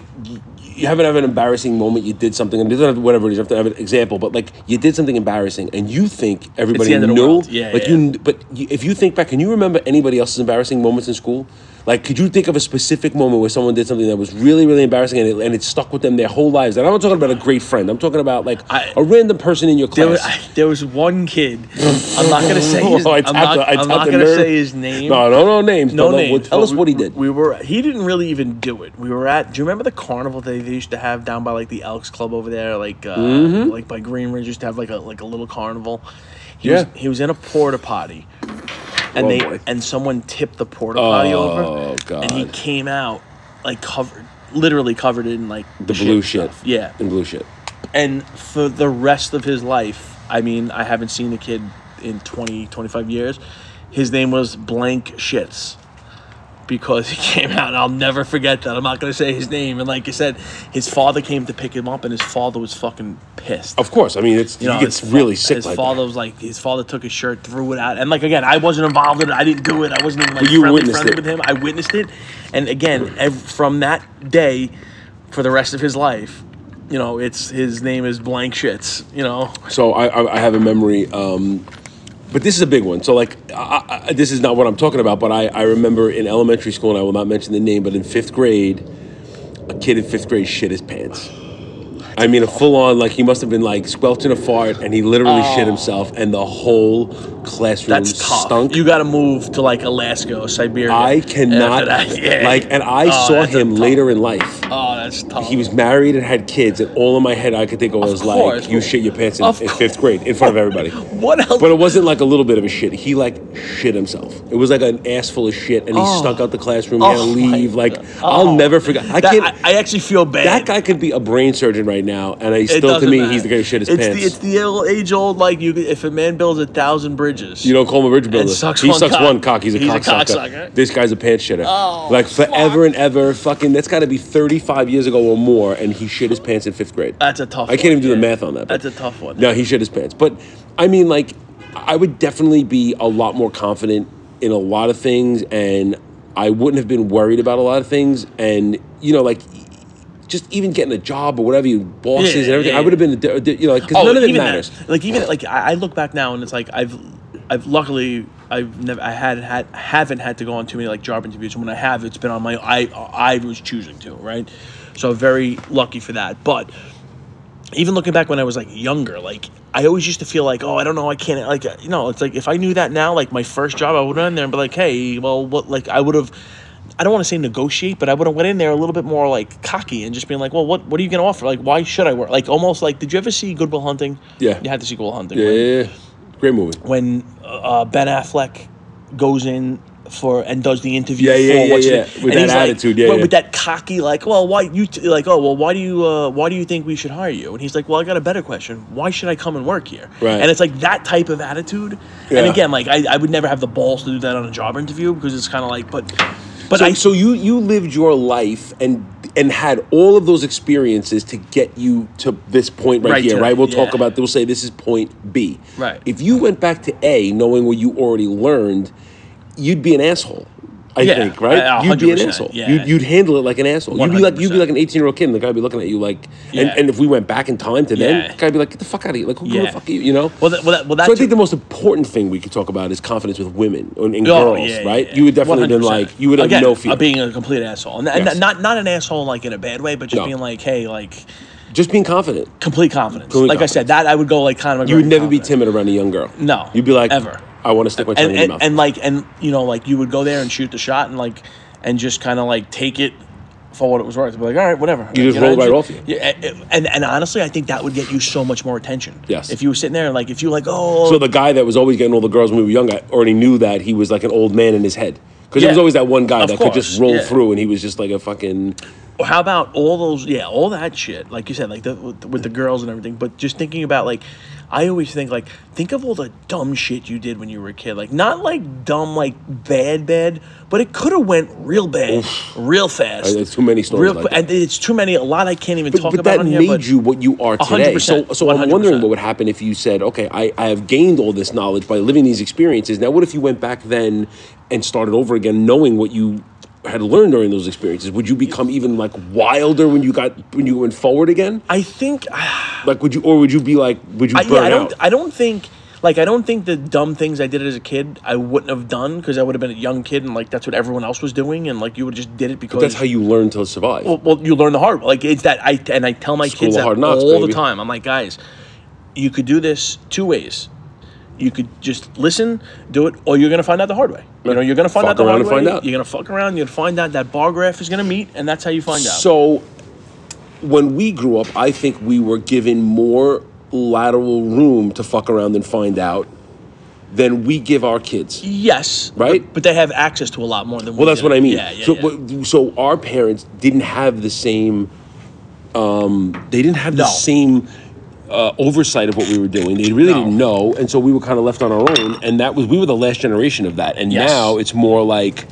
You haven't have an embarrassing moment. You did something, and don't have whatever it is. You have to have an example, but like you did something embarrassing, and you think everybody knew. Yeah, like yeah. you, but you, if you think back, can you remember anybody else's embarrassing moments in school? Like, could you think of a specific moment where someone did something that was really, really embarrassing, and it, and it stuck with them their whole lives? And I'm not talking about a great friend. I'm talking about like I- a random person in your there was, class. I, there was one kid. I'm not gonna say his. Oh, I'm not, the- I I'm not gonna say his name. No, no, no names. No but names. what- Tell us we- what he did. We were. He didn't really even do it. We were at. Do you remember the carnival that they used to have down by like the Elks Club over there, like uh, Mm-hmm. like by Greenridge, used to have like a like a little carnival. He Yeah. Was, he was in a porta potty, and Oh, they boy. and someone tipped the porta potty Oh, over, and he came out like covered, literally covered in like the blue shit. stuff. Yeah, In blue shit. and for the rest of his life i mean i haven't seen the kid in 20 25 years his name was blank shits because he came out and i'll never forget that i'm not going to say his name and like i said his father came to pick him up and his father was fucking pissed Of course. I mean, it's you know, his really sick His like father that. was like, his father took his shirt, threw it out, and like again, I wasn't involved in it. I didn't do it. I wasn't even like you friendly, witnessed friendly it. with him. I witnessed it, and again, ev- from that day, for the rest of his life, you know, it's his name is blank shits. You know, So I, I, I have a memory. Um, but this is a big one. So like, I, I, this is not what I'm talking about. But I, I remember in elementary school, and I will not mention the name, but in fifth grade, a kid in fifth grade shit his pants. I mean, a full on like he must have been like squelching a fart, and he literally shit oh. himself, and the whole classroom that's tough. stunk. You got to move to like Alaska or Siberia. I cannot that. Yeah. like, and I Oh, saw him later in life. Oh, that's tough. He was married and had kids, and all in my head I could think of was course. like, "You shit your pants in, in fifth grade in front of everybody." What else? But it wasn't like a little bit of a shit. He like shit himself. It was like an ass full of shit, and he Oh. stunk out the classroom. He had to Oh, my leave. Like. I'll Oh. never forget. I That- can't. I, I actually feel bad. that guy could be a brain surgeon right now, and I still to me matter. he's the guy who shit his it's pants. The, it's the old, age old like you. If a man builds a thousand bridges, you don't call him a bridge builder. sucks he one sucks cock. one cock. He's a He's a cocksucker. cocksucker. This guy's a pants shitter. Oh, like forever and ever. Fucking. That's got to be thirty-five years ago or more, and he shit his pants in fifth grade. That's a tough one. I can't one, even do the math on that. but- That's a tough one. No, he shit his pants. But I mean, like, I would definitely be a lot more confident in a lot of things, and I wouldn't have been worried about a lot of things. And you know, like, just even getting a job or whatever, you bosses Yeah, and everything. yeah, I would have been, a di- a di- you know, because Oh, none of it even that- matters. like even like I, I look back now and it's like I've I've luckily I've never I had had haven't had to go on too many like job interviews. When I have, it's been on my I I was choosing to right. So very lucky for that. But even looking back when I was like younger, like I always used to feel like, oh, I don't know, I can't like uh, you know, it's like if I knew that now, like my first job, I would have in there and be like, hey, well, what like I would have. I don't want to say negotiate, but I would have went in there a little bit more like cocky and just being like, well, what what are you gonna offer? Like, why should I work? Like almost like, did you ever see Good Will Hunting? Yeah. you had to see Good Will Hunting. Yeah, when- yeah, yeah. Great movie. when uh, Ben Affleck goes in for and does the interview. Yeah, yeah, for yeah, yeah. With that he's like- attitude, yeah, yeah. with that cocky, like, well, why you t- like, oh, well, why do you, uh, why do you think we should hire you? And he's like, well, I got a better question. Why should I come and work here? Right. And it's like that type of attitude. Yeah. And again, like, I, I would never have the balls to do that on a job interview because it's kind of like, but, but so, I, so you you lived your life and and had all of those experiences to get you to this point right, Right here, to- right? We'll talk about. We'll say this is point B. Right. If you went back to A, knowing what you already learned, you'd be an asshole. I Yeah, think, right? you'd be an asshole. yeah. You'd, you'd handle it like an asshole. You'd be like you'd be like an eighteen year old kid, and the guy would be looking at you like. And, Yeah. and if we went back in time to then, Yeah. the guy would be like, "Get the fuck out of here!" Like, who, who the fuck are you? You know. well, that, well, that, well, so I think the most important thing we could talk about is confidence with women and, and Oh, girls, yeah, right? yeah, You would definitely been 100%. like, you would have Again, no fear. of being a complete asshole, and, and Yes. not not an asshole like in a bad way, but just No. being like, hey, like just being confident. complete confidence. Complete like I said, that I would go like kind of. You would never be timid around a young girl. No, You'd be like, ever. I want to stick my tongue And, in your and, mouth. and like and you know like you would go there and shoot the shot and like and just kind of like take it for what it was worth. Be like, all right, whatever. You just know, roll right off you. Yeah, and, and and honestly, I think that would get you so much more attention. Yes. If you were sitting there like if you like, oh, so the guy that was always getting all the girls when we were young, I already knew that he was like an old man in his head. Because there was always that one guy Of that could just roll yeah. through, and he was just like a fucking. How about all those yeah all that shit like you said like the, with, the girls and everything but just thinking about like I always think like think of all the dumb shit you did when you were a kid. Like not like dumb like bad bad, but it could have went real bad, real fast. There's too many stories Real, like and it's too many. A lot I can't even But, talk but about that on here. made you what you are today. 100%, So, so I'm wondering what would happen if you said, okay, I, I have gained all this knowledge by living these experiences. Now, what if you went back then and started over again, knowing what you had learned during those experiences? Would you become even like wilder when you got when you went forward again? I think. Like, would you, or would you be like, would you I, yeah, I don't. out? I don't think. Like I don't think the dumb things I did as a kid I wouldn't have done because I would have been a young kid and like that's what everyone else was doing and like you would just did it because That's how you learn to survive. well, well you learn the hard like it's that I and I tell my School kids that knocks, all baby. the time I'm like guys you could do this two ways you could just listen do it or you're gonna find out the hard way you know you're gonna find Fuck out the hard and find way out. you're gonna fuck around you're gonna find out that bar graph is gonna meet and that's how you find out So, when we grew up, I think we were given more lateral room to fuck around and find out than we give our kids. yes Right? but, but they have access to a lot more than we Well, that's do. what I mean. yeah yeah, so, yeah. so our parents didn't have the same. Um, they didn't have the No. same uh, oversight of what we were doing. They really No. didn't know, and so we were kind of left on our own. And that was we were the last generation of that. And Yes. now it's more like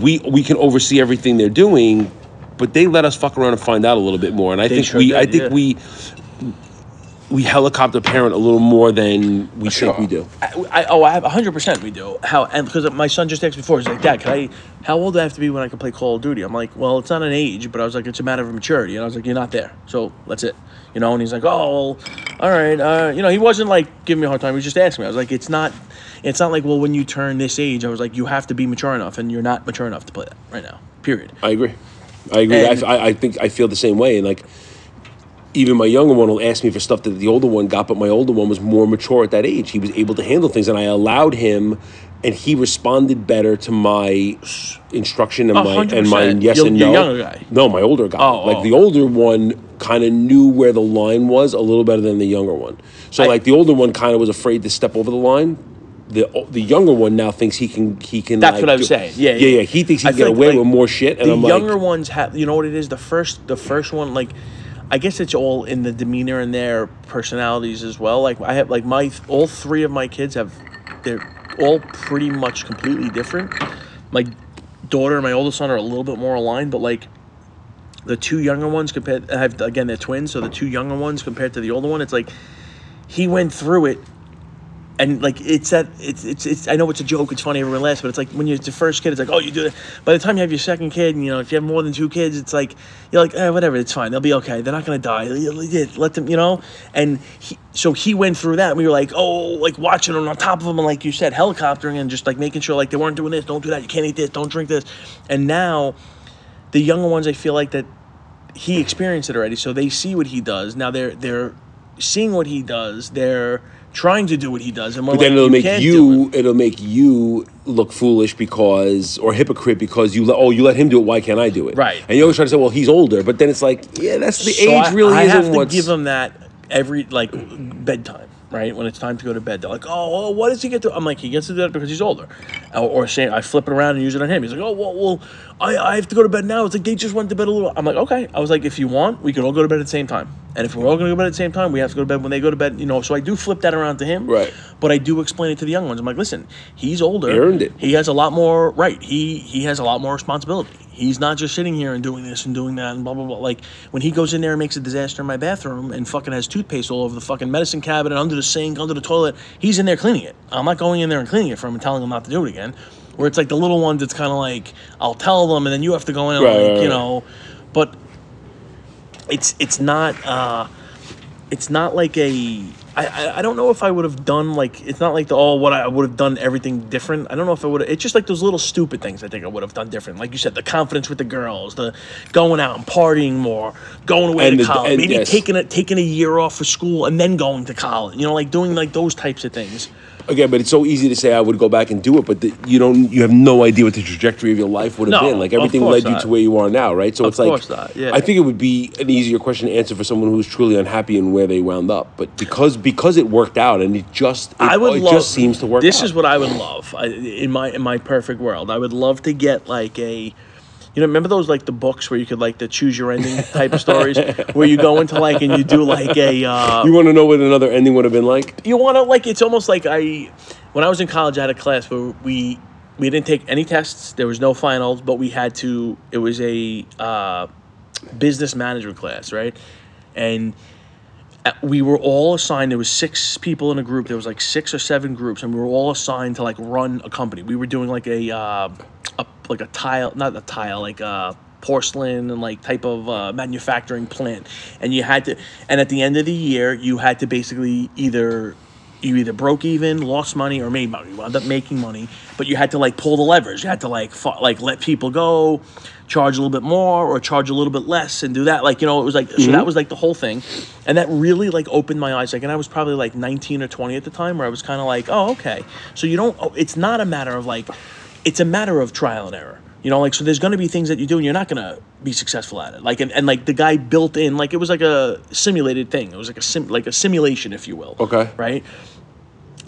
we we can oversee everything they're doing, but they let us fuck around and find out a little bit more. And I They think sure we I think yeah. we we helicopter parent a little more than we think we do. I, I, oh, I have hundred percent. We do how and because my son just asked before. He's like, Dad, can I? How old do I have to be when I can play Call of Duty? I'm like, well, it's not an age, but I was like, it's a matter of maturity. And I was like, you're not there, so that's it. You know. And he's like, oh, well, all right. Uh, you know, he wasn't like giving me a hard time. He was just asking me. I was like, it's not. It's not like well, when you turn this age, I was like, you have to be mature enough, and you're not mature enough to play that right now. Period. I agree. I agree. And- I, I, I think I feel the same way. And like, even my younger one will ask me for stuff that the older one got, but my older one was more mature at that age. He was able to handle things, and I allowed him, and he responded better to my instruction and oh, A my hundred and my yes Your- and no. younger guy. No, my older guy. Oh, like oh. the older one kind of knew where the line was a little better than the younger one. So I- like the older one kind of was afraid to step over the line. The, the younger one now thinks he can he can. That's like, what I was saying. Yeah, yeah, yeah. yeah. He thinks he can get away like, with more shit, and the I'm younger like, ones have you know what it is the first the first one like i guess it's all in the demeanor and their personalities as well. Like i have like my all three of my kids have they're all pretty much completely different. My daughter and my oldest son are a little bit more aligned but like the two younger ones compared I have again they're twins so the two younger ones compared to the older one it's like he went through it and like it's that it's it's it's I know it's a joke, it's funny, everyone laughs, but it's like when you're the first kid, it's like oh you do it. By the time you have your second kid, and you know if you have more than two kids, it's like you're like eh, whatever, it's fine, they'll be okay, they're not gonna die. Let them, you know. And he, so he went through that. And we were like oh like watching him on top of him, and like you said, helicoptering and just like making sure like they weren't doing this, don't do that, you can't eat this, don't drink this. And now the younger ones, I feel like that he experienced it already, so they see what he does. Now they're they're seeing what he does. They're trying to do what he does, and we're But then it'll you make you it'll make you look foolish because or hypocrite because you let oh you let him do it why can't I do it? Right. and you always try to say well he's older but then it's like yeah that's the So age I, really I isn't have to what's give him that every like bedtime, right? When it's time to go to bed, they're like, "Oh, oh, what does he get to?" I'm like, "He gets to do that because he's older," or, or say I flip it around and use it on him. He's like, "Oh, well, well, I, I have to go to bed now." It's like they just went to bed a little. I'm like, "Okay." I was like, "If you want, we can all go to bed at the same time." And if we're all going to go to bed at the same time, we have to go to bed when they go to bed. You know, so I do flip that around to him. Right. But I do explain it to the young ones. I'm like, listen, he's older. He earned it. He has a lot more. Right. He he has a lot more responsibility. He's not just sitting here and doing this and doing that and blah blah blah. Like when he goes in there and makes a disaster in my bathroom and fucking has toothpaste all over the fucking medicine cabinet, under the sink, under the toilet. He's in there cleaning it. I'm not going in there and cleaning it for him and telling him not to do it again. Where it's like the little ones, it's kind of like I'll tell them and then you have to go in and Right, like right, you know, but it's it's not. uh it's not like a I, I, don't know if I would have done like it's not like the oh what I would have done everything different. I don't know if I would. It's just like those little stupid things I think I would have done different. Like you said, the confidence with the girls, the going out and partying more, going away And to the- college, maybe yes. taking a taking a year off for school and then going to college. You know, like doing like those types of things. again but it's so easy to say I would go back and do it but the, you don't you have no idea what the trajectory of your life would have No, been like everything led you to where you are now right so Of it's like not, yeah. I think it would be an easier question to answer for someone who's truly unhappy and where they wound up but because because it worked out and it just it, I would it love. just seems to work This out. is what I would love I, in my in my perfect world. I would love to get like a, You know, remember those like the books where you could like the choose your ending type of stories, where you go into like and you do like a. Uh, You want to know what another ending would have been like? you want to like it's almost like I when I was in college I had a class where we we didn't take any tests there was no finals but we had to it was a uh, business management class right and we were all assigned there was six people in a group there was like six or seven groups and we were all assigned to like run a company. We were doing like a uh, a like a tile not a tile like a porcelain and like type of uh, manufacturing plant. And you had to and at the end of the year you had to basically either you either broke even lost money or made money. You wound up making money but you had to like pull the levers. You had to like fu- like let people go charge a little bit more or charge a little bit less and do that. Like you know it was like so mm-hmm. that was like the whole thing. And that really like opened my eyes. Like and i was probably like 19 or 20 at the time where i was kind of like oh okay. So you don't oh, it's not a matter of like it's a matter of trial and error you know like so there's going to be things that you do and you're not going to be successful at it. Like and, and like the guy built in like it was like a simulated thing. It was like a sim like a simulation if you will. Okay. right?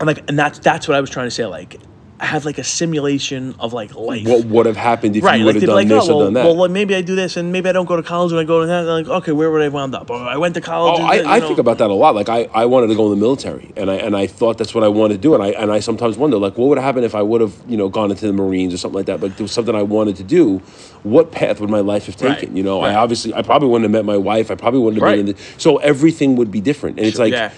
And like and that's that's what i was trying to say like have like a simulation of like life What would have happened if Right, you would they'd have done like, this oh, or well, done that? well, maybe I do this, and maybe I don't go to college, and I go to that. Like, okay, where would I wound up? Or I went to college. Oh, and, I, I think about that a lot. Like I, I wanted to go in the military, and I and I thought that's what I wanted to do, and I and I sometimes wonder like what would have happened if I would have you know gone into the Marines or something like that. But there was something I wanted to do. What path would my life have Right, taken? You know, I obviously I probably wouldn't have met my wife. I probably wouldn't have Right. been in the so everything would be different, and it's like. yeah.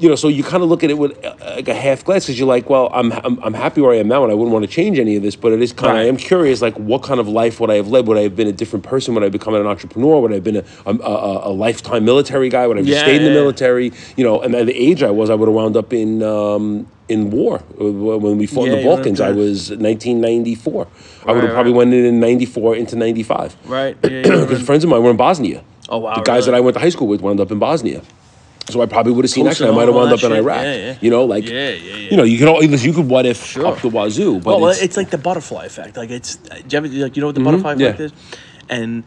You know, so you kind of look at it with uh, like a half glass because you're like, well, I'm, I'm I'm happy where I am now, and I wouldn't want to change any of this. But it is kind of, I am curious, like, what kind of life would I have led? Would I have been a different person? Would I have become an entrepreneur? Would I have been a, a, a, a lifetime military guy? Would I have Yeah, stayed in the yeah. military? You know, and at the age I was, I would have wound up in um, in war Uh, when we fought in the Balkans. I was 1994. I would have probably right. went in in 94 into 95. Right. Yeah, yeah, Because friends of mine were in Bosnia. Oh, wow, The guys that? I went to high school with wound up in Bosnia. So I probably would have seen action. I might have wound up in shit. Iraq. Yeah, yeah. You know, like Yeah, yeah, yeah. you know, you can all you could what if Sure. up the wazoo, but well, it's, it's, like the butterfly effect. Like it's, you, like, you know what the mm-hmm. butterfly yeah. effect is, and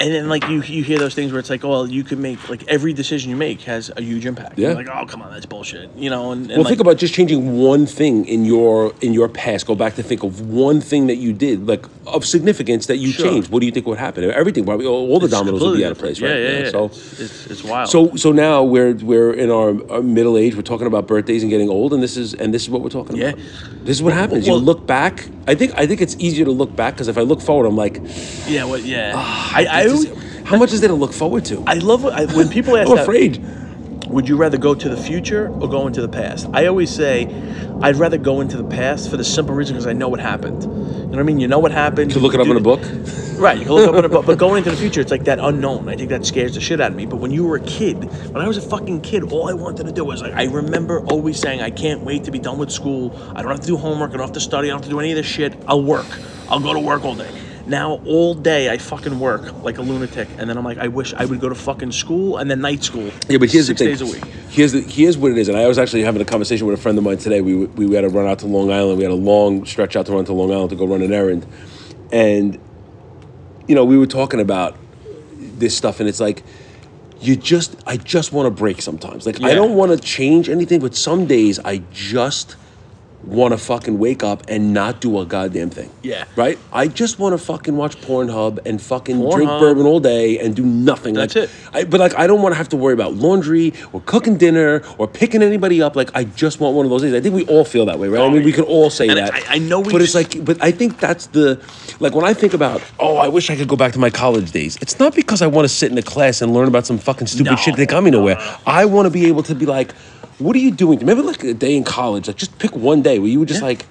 and then like you you hear those things where it's like, oh, well, you can make like every decision you make has a huge impact. Yeah. You're like, oh, come on, that's bullshit. You know, and, and well, like, think about just changing one thing in your in your past. Go back to think of one thing that you did, like of significance that you Sure. changed. What do you think would happen? Everything, probably all all the it's dominoes would be out of place, right? Yeah, yeah, yeah. So. it's, it's, wild. So so now we're we're in our, our middle age. We're talking about birthdays and getting old, and this is and this is what we're talking Yeah. about. This is what happens. you look back. I think I think it's easier to look back because if I look forward, I'm like, yeah, what? Yeah, ah, I, I, this is- how much is there to look forward to? I love what- I, when people ask I'm that, afraid. Would you rather go to the future or go into the past? I always say, I'd rather go into the past for the simple reason because I know what happened. You know what I mean? You know what happened. To look it up in a book. Right, you can look up in a book, but going into the future, it's like that unknown. I think that scares the shit out of me. But when you were a kid, when I was a fucking kid, all I wanted to do was like, I remember always saying, I can't wait to be done with school. I don't have to do homework. I don't have to study. I don't have to do any of this shit. I'll work. I'll go to work all day. Now all day I fucking work like a lunatic, and then I'm like, I wish I would go to fucking school and then night school. Yeah, but here's six the thing. days a week. Here's the here's what it is, and I was actually having a conversation with a friend of mine today. We we had to run out to Long Island. We had a long stretch out to run to Long Island to go run an errand, and you know we were talking about this stuff, and it's like you just I just want to break sometimes. Like I don't want to change anything, but some days I just want to fucking wake up and not do a goddamn thing. Yeah. Right? I just want to fucking watch Pornhub and fucking drink bourbon all day and do nothing. That's like, it. I, but like, I don't want to have to worry about laundry or cooking dinner or picking anybody up. Like, I just want one of those days. I think we all feel that way, right? I mean, we could all say And that. I- I know we but it's like, but I think that's the, like, when I think about, oh, I wish I could go back to my college days. It's not because I want to sit in a class and learn about some fucking stupid No, shit that got me nowhere. Uh-huh. I want to be able to be like, what are you doing? Remember, like a day in college, like just pick one day where you were just Yeah. like.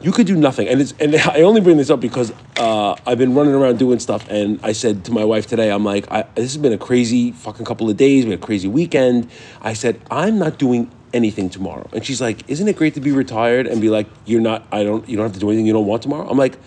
You could do nothing, and it's and I only bring this up because uh, I've been running around doing stuff, and I said to my wife today, I'm like, I, this has been a crazy fucking couple of days. We had a crazy weekend. I said I'm not doing anything tomorrow, and she's like, Isn't it great to be retired and be like, you're not, I don't, you don't have to do anything you don't want tomorrow? I'm like,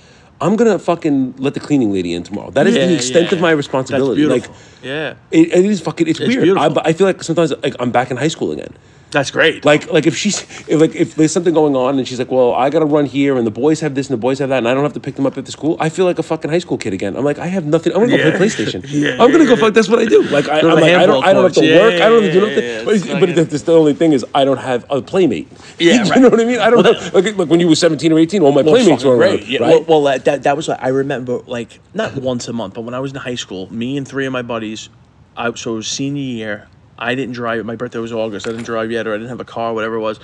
I'm gonna fucking let the cleaning lady in tomorrow. That is Yeah, the extent yeah. of my responsibility. Like, yeah. it, it is fucking. It's, It's weird. I, I feel like sometimes like I'm back in high school again. That's great. Like, like if she's if like if there's something going on and she's like, well, I gotta run here and the boys have this and the boys have that and I don't have to pick them up at the school. I feel like a fucking high school kid again. I'm like, I have nothing. I'm gonna go Yeah. play PlayStation. Yeah, I'm gonna yeah, go fuck. That's what I do. Like, I, I'm like, I don't, I don't have to. Yeah, work. I don't have to do yeah, nothing. yeah, yeah. But, It's but fucking- the, the only thing is, I don't have a playmate. Yeah, you right. know what I mean. I don't Well, have like, like when you were 17 or 18, all my Well, playmates were around. Yeah, right? Well, well that, that that was like, I remember like not once a month, but when I was in high school, me and three of my buddies, I so it was senior year. I didn't drive. My birthday was August. I didn't drive yet, or I didn't have a car, whatever it was.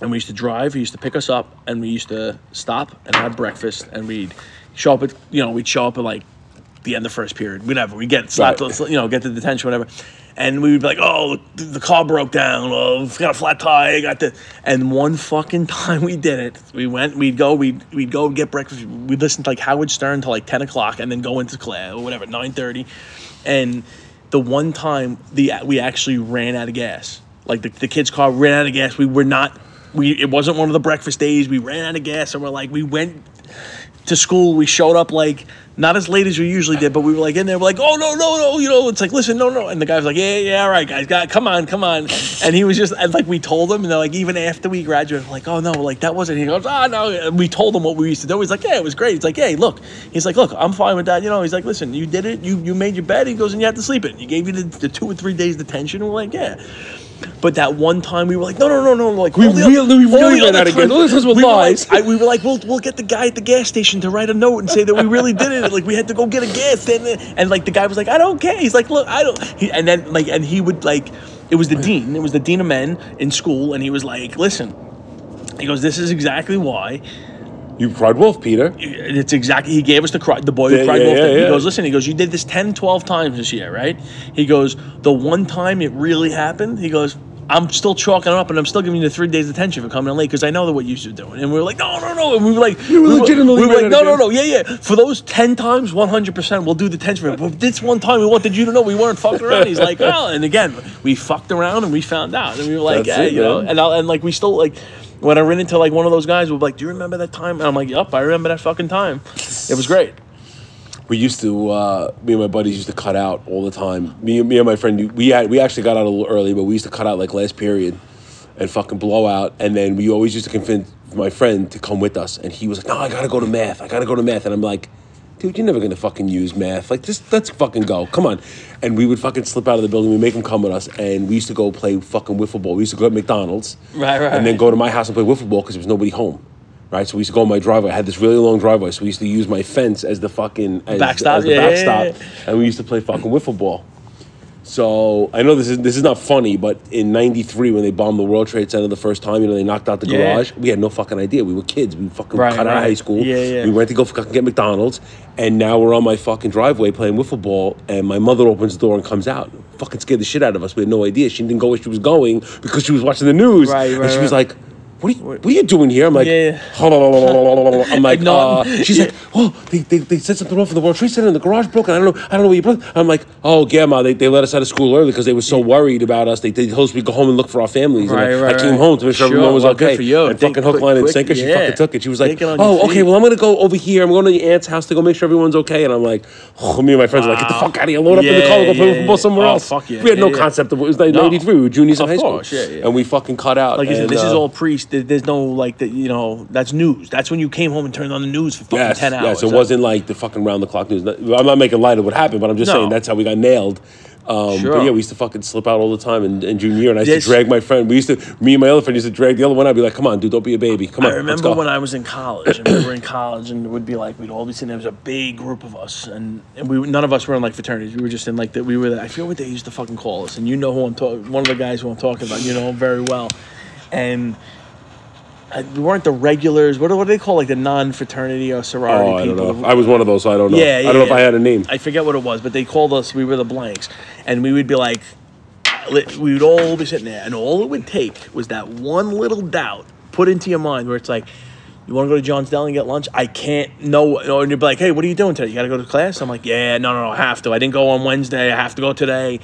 And we used to drive. He used to pick us up, and we used to stop and have breakfast, and we'd show up at you know we'd show up at like the end of first period, whatever. We get slapped, Right. you know, get to detention, whatever. And we would be like, oh, the, the car broke down. Oh, got a flat tire. I got the. And one fucking time we did it, we went. We'd go. We'd we'd go get breakfast. We'd listen to like Howard Stern till like ten o'clock, and then go into class or whatever, nine thirty. And the one time the we actually ran out of gas. Like the, the kid's car ran out of gas. We were not. We it wasn't one of the breakfast days. We ran out of gas, and we're like, we went to school. We showed up like not as late as we usually did, but we were like in there. We're like, oh no, no, no, you know, it's like listen, no, no, and the guy was like, yeah, yeah, all right, guys, come on, come on, and he was just and like we told him, and they're like even after we graduated, like, oh no, like that wasn't. He goes, ah no, and we told him what we used to do. He's like, yeah, it was great. He's like, hey, look, he's like, look, I'm fine with that. You know, he's like, listen, you did it, you you made your bed. He goes, and you had to sleep it. You gave you the, the two or three days detention. We're like, yeah. But that one time we were like, no, no, no, no, like We really- we really ran out of gas. times- All those were we like- I, we were like, we'll, we'll get the guy at the gas station to write a note and say that we really did it. Like we had to go get a gas, and, and like the guy was like, I don't care. He's like, look, I don't. He, and then like, and he would like, it was the dean. It was the dean of men in school, and he was like, listen. He goes, this is exactly why. You cried wolf, Peter. It's exactly. He gave us the cry, the boy who Yeah, cried yeah, wolf. yeah. He goes, listen. He goes, you did this 10, 12 times this year, right? He goes, the one time it really happened. He goes. I'm still chalking it up, and I'm still giving you the three days detention for coming in late because I know that what you should do. And we were like, no, no, no. And we were like, You were we legitimately we were like, no, no, no, yeah, yeah. For those ten times, 100, percent we'll do detention for it. But this one time, we wanted you to know we weren't fucking around. He's like, well, and again, we fucked around and we found out, and we were like, yeah, it, you know, and I, and like we still like when I ran into like one of those guys, we're like, do you remember that time? And I'm like, yep, I remember that fucking time. It was great. We used to, uh, me and my buddies used to cut out all the time. Me, me and my friend, we had, we actually got out a little early, but we used to cut out like last period and fucking blow out. And then we always used to convince my friend to come with us. And he was like, no, I gotta go to math. I gotta go to math. And I'm like, dude, you're never gonna fucking use math. Like, just let's fucking go. Come on. And we would fucking slip out of the building. We make them come with us. And we used to go play fucking wiffle ball. We used to go to McDonald's. Right, right, And then go to my house and play wiffle ball because there was nobody home. Right, so we used to go on my driveway. I had this really long driveway, so we used to use my fence as the fucking as, Backstop? as the Yeah, yeah, backstop, and we used to play fucking wiffle ball. So I know this is this is not funny, but in '93 when they bombed the World Trade Center the first time, you know they knocked out the Yeah. garage. We had no fucking idea. We were kids. We fucking Right, cut out of high school. Yeah, yeah. We went to go fucking get McDonald's, and now we're on my fucking driveway playing wiffle ball. And my mother opens the door and comes out, fucking scared the shit out of us. We had no idea. She didn't go where she was going because she was watching the news. Right, and right, she was like. What are, you, what are you doing here? I'm like, Yeah. I'm like, uh, she's Yeah. like, oh, they, they, they said something wrong for the World Trade Center and the garage broke. And I don't know, I don't know what you broke. I'm like, oh, yeah, ma, they, they let us out of school early because they were so worried about us. They, they told us we go home and look for our families. Right, and I, right, I came right. home to make sure Sure, everyone was well, good okay. for you. And fucking hook, quick- line, and quick, sinker, she fucking took it. She was like, Think it on your oh, okay, well, I'm gonna go over here. I'm going to your aunt's house to go make sure everyone's okay. And I'm like, oh, me and my friends are like, get the fuck out of here, load up in the car, go play yeah, football somewhere Oh, else. yeah, We had no yeah, yeah. concept of it was like 93. We were juniors in high school, yeah, yeah. and we fucking cut out. Like I said, and, this is uh, all priest. There- There's no like that. You know, that's news. That's when you came home and turned on the news for fucking Yes, ten hours. yes, it wasn't like the fucking round the clock news. I'm not making light of what happened, but I'm just No. saying that's how we got nailed. Um, Sure. But yeah, we used to fucking slip out all the time in, in junior year, and I used This- to drag my friend. We used to, me and my other friend used to drag the other one. I'd be like, "Come on, dude, don't be a baby. Come on, I let's remember go." when I was in college, and we were in college, and it would be like we'd all be sitting. There was a big group of us, and, and we none of us were in like fraternities. We were just in like that. We were. I feel what they used to fucking call us, and you know who I'm talking. One of the guys who I'm talking about, you know him very well, and. I, we weren't the regulars. What do, what do they call like the non-fraternity or sorority oh, I don't people? know. I was one of those, so I don't know. Yeah, yeah I don't know if. I had a name. I forget what it was, but they called us. We were the blanks, and we would be like, we would all be sitting there, and all it would take was that one little doubt put into your mind where it's like, you want to go to John's Deli and get lunch? I can't. No, no. And you'd be like, hey, what are you doing today? You got to go to class? I'm like, yeah, no, no, no, I have to. I didn't go on Wednesday. I have to go today.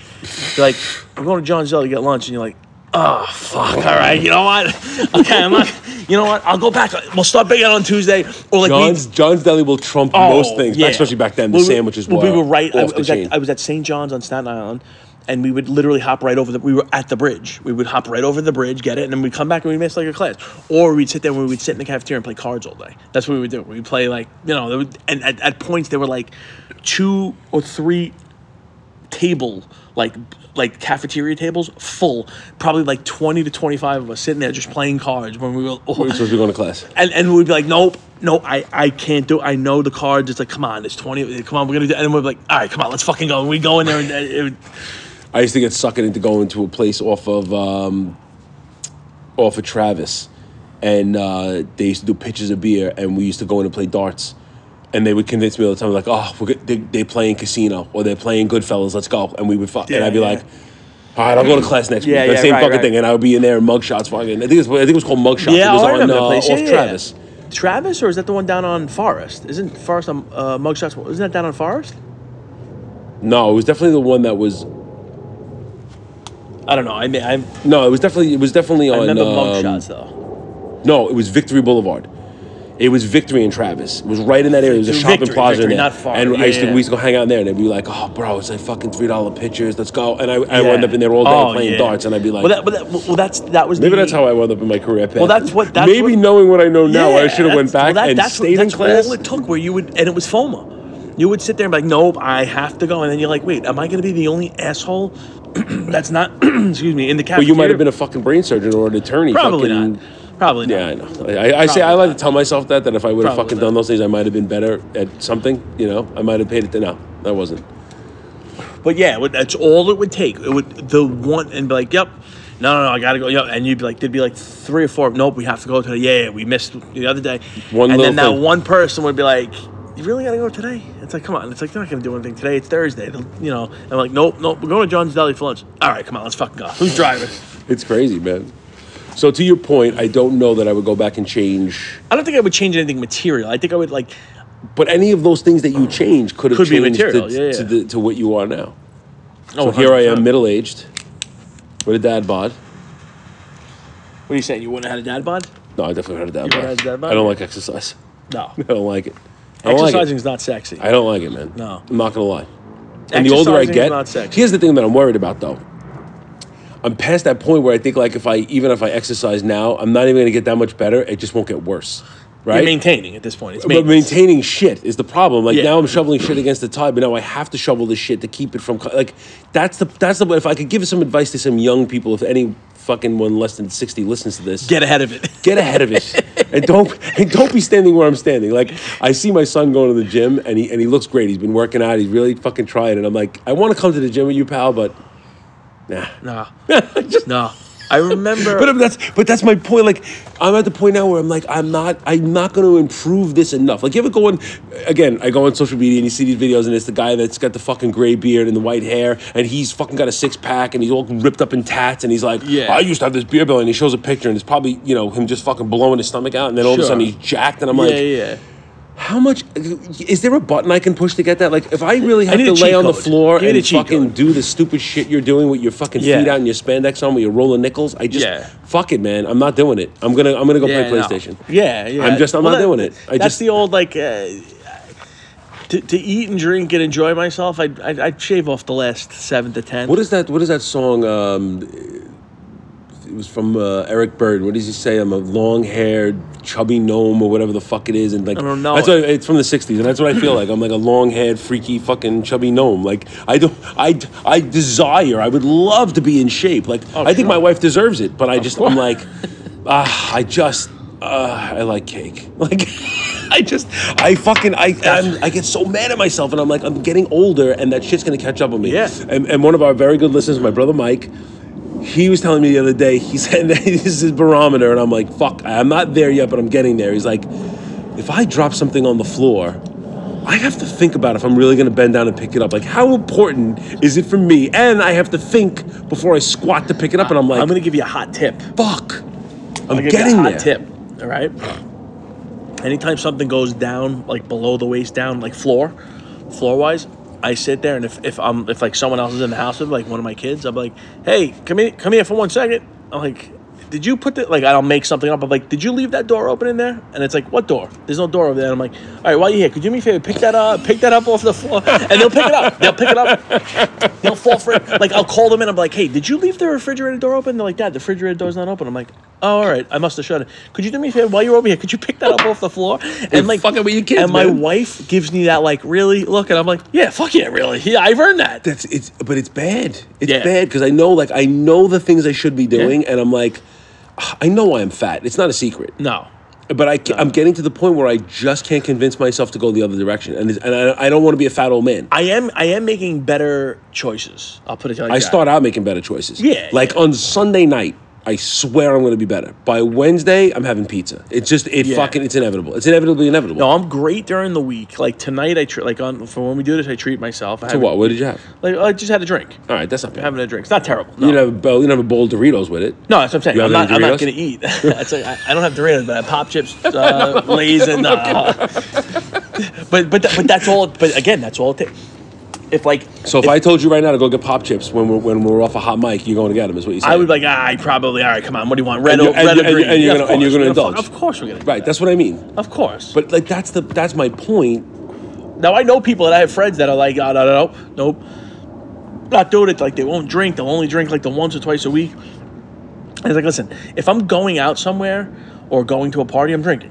You're like, I'm going to John's Deli to get lunch, and you're like. Oh fuck! All right, you know what? Okay, I'm not. You know what? I'll go back. We'll start baking on Tuesday, or like we, John's John's Deli will trump Oh, most things, yeah. especially back then. The Well, sandwiches well, were we were right. I, I was at I was at St. John's on Staten Island, and we would literally hop right over the. We were at the bridge. We would hop right over the bridge, get it, and then we'd come back and we'd miss like a class, or we'd sit there and we'd sit in the cafeteria and play cards all day. That's what we would do. We'd play like you know, would, and at, at points there were like two or three table like like cafeteria tables full probably like 20 to 25 of us sitting there just playing cards when we were all, We're supposed to be going to class. and, and we'd be like nope no I, I can't do it. I know the cards it's like come on it's 20 come on we're gonna do it. and we'd be like all right come on let's fucking go and we go in there and it, I used to get suckered into going to a place off of um, off of Travis, and uh, they used to do pitches of beer, and we used to go in and play darts. And they would convince me all the time, like, "Oh, we're, good- they they playing casino or they're playing Goodfellas. Let's go." And we would, fu- and I'd be yeah. like, "All right, I'll go to class next Yeah, week." The yeah, same right, fucking right. thing, and I would be in there in mugshots. Fucking, I think it's, I think it was called mugshots. yeah it was oh, on uh, off yeah, yeah, Travis. yeah. Travis or is that the one down on Forest isn't Forest on uh, Mugshots isn't that down on Forest No, it was definitely the one that was. I don't know I mean I'm. No, it was definitely it was definitely on. I remember um, Mugshots though No, it was Victory Boulevard. It was Victory in Travis. It was right in that area. It was a Victory, shopping plaza Victory, in there. not far. And Yeah, I used to, yeah. we used to go hang out there, and they'd be like, "Oh, bro, it's like fucking three dollar pitchers. Let's go." And I, I Yeah. wound up in there all day Oh, playing darts, and I'd be like, well, that, but that, well that's that was "Maybe the, that's how I wound up in my career path." Well, that's what- that's maybe what- knowing what I know now, I should have went back well, that- and that's, stayed that's in class. all it took. Where you would, and it was FOMO. You would sit there and be like, "Nope, I have to go," and then you're like, "Wait, am I going to be the only asshole that's not?" excuse me, in the cafeteria. But you might have been a fucking brain surgeon or an attorney. probably fucking, not. Probably not. Yeah, I know. I, I say I like to tell myself that that if I would have Probably fucking not. done those things, I might have been better at something. You know, I might have paid it. To, no, I wasn't. But yeah, would- that's all it would take. It would the one and be like, "Yep." No, no, no, I gotta go. Yep. And you'd be like, there'd be like three or four. Nope, we have to go today. Yeah, yeah, we missed the other day. One and then that thing. one person would be like, "You really gotta go today?" It's like, come on. It's like they're not gonna do anything today. It's Thursday. They'll- You know. And I'm like, nope, nope. We're going to John's Deli for lunch. All right, come on, let's fucking go. Who's driving? It's crazy, man. So to your point, I don't know that I would go back and change. I don't think I would change anything material. I think I would like. But any of those things that you change could have Could changed material, to, yeah, to, the, to what you are now. Oh, So here I am, middle aged, with a dad bod. What are you saying? You wouldn't have had a dad bod? No, I definitely had a dad You bod. had a dad bod? I don't like exercise. No. I don't like it. I don't like. Exercising is not sexy. I don't like it, man. No. I'm not gonna lie. And the older I get, here's the thing that I'm worried about though. I'm past that point where I think like if I even if I exercise now, I'm not even gonna get that much better. It just won't get worse, right? You're maintaining at this point. It's but maintaining shit is the problem. Like Yeah. now I'm shoveling shit against the tide, but now I have to shovel this shit to keep it from like that's the that's the way. if I could give some advice to some young people, if any fucking one less than sixty listens to this, Get ahead of it. get ahead of it and don't and don't be standing where I'm standing. Like I see my son going to the gym and he and he looks great. He's been working out. He's really fucking trying. And I'm like, I want to come to the gym with you, pal, but nah. No. no. I remember. But that's but that's my point. Like I'm at the point now where I'm like I'm not I'm not going to improve this enough. Like you ever go on again? I go on social media and you see these videos and it's the guy that's got the fucking gray beard and the white hair and he's fucking got a six pack and he's all ripped up in tats and he's like, Yeah. I used to have this beer belly and he shows a picture and it's probably you know him just fucking blowing his stomach out and then all of a sudden he's jacked and I'm like, yeah, like, yeah. How much is there a button I can push to get that? Like if I really have need to lay on the floor Give and fucking code. do the stupid shit you're doing with your fucking Yeah. feet out and your spandex on with your rolling nickels, I just Yeah. fuck it, man. I'm not doing it. I'm gonna I'm gonna go Yeah, play no. PlayStation. Yeah, yeah. I'm just- I'm not that- doing it. I that's just- the old like uh, to, to eat and drink and enjoy myself. I'd, I'd I'd shave off the last seven to ten. What is that? What is that song? Um, was from uh, Eric Bird. What does he say? I'm a long-haired, chubby gnome or whatever the fuck it is, and like I don't know That's what, it's from the '60s, and that's what I feel like. I'm like a long-haired, freaky, fucking chubby gnome. Like I don't, I, I desire. I would love to be in shape. Like Oh, I think sure. my wife deserves it, but I just, I'm like, ah, I just, uh, I like cake. Like. I just, I fucking, I, I'm, I get so mad at myself, and I'm like, I'm getting older, and that shit's gonna catch up on me. Yeah. And, and one of our very good listeners, my brother Mike, he was telling me the other day, he said this is his barometer, and I'm like, fuck, I'm not there yet, but I'm getting there. He's like, if I drop something on the floor, I have to think about if I'm really gonna bend down and pick it up. Like, how important is it for me? And I have to think before I squat to pick it up, and I'm like, I'm gonna give you a hot tip. fuck, I'm give you getting a hot there. tip. All right. Anytime something goes down, like below the waist down, like floor, floor wise, I sit there and if, if I'm if like someone else is in the house with like one of my kids, I'm like, hey, come here, come here for one second. I'm like, did you put the like I don't make something up. I'm like, did you leave that door open in there? And it's like, what door? There's no door over there. And I'm like, all right, while you're here, could you do me a favor, pick that up, pick that up off the floor, and they'll pick it up. They'll pick it up. They'll fall for it. Like I'll call them in. I'm like, hey, did you leave the refrigerator door open? They're like, Dad, the refrigerator door's not open. I'm like, oh, all right, I must have shut it. Could you do me a favor while you're over here? Could you pick that up off the floor? And like, fucking with your kids, And my man. wife gives me that like, really look, and I'm like, yeah, fuck yeah, really, yeah, I've earned that. That's it's, but it's bad. It's Yeah. bad because I know, like, I know the things I should be doing, and I'm like, "Ah, I know I'm fat. It's not a secret, No. but I, ca- I'm getting to the point where I just can't convince myself to go the other direction, and and I, I don't want to be a fat old man. I am I am making better choices. I'll put it like I that. start out making better choices. Yeah, Like yeah. on Sunday night, I swear I'm going to be better. By Wednesday, I'm having pizza. It's just it Yeah. fucking it's inevitable. It's inevitably inevitable. No, I'm great during the week. Like tonight, I treat like on for when we do this, I treat myself. I so what? What did you have? Like I just had a drink. All right, that's not bad. Having a drink. It's not terrible. No, You didn't have a bowl, you didn't have a bowl of Doritos with it. no that's what I'm saying. I'm not. I'm not gonna eat. That's like, I, I don't have Doritos, but I have Popchips, uh, Lay's, and. Uh, but but but that's all. But again, that's all it takes. If like So if, I told you right now to go get Popchips when we're when we're off a hot mic, you're going to get them. Is what you said. I would be like, ah, I probably. All right, come on. What do you want? Red And or you- and red or and green? and you're Yeah, gonna- and you're gonna indulge. Of course, we're gonna. right. That's what I mean. Of course. But like that's the that's my point. Now I know people that I have friends that are like, oh, no, no, no, nope, not doing it. Like they won't drink. They'll only drink like the once or twice a week. And it's like, listen, if I'm going out somewhere or going to a party, I'm drinking.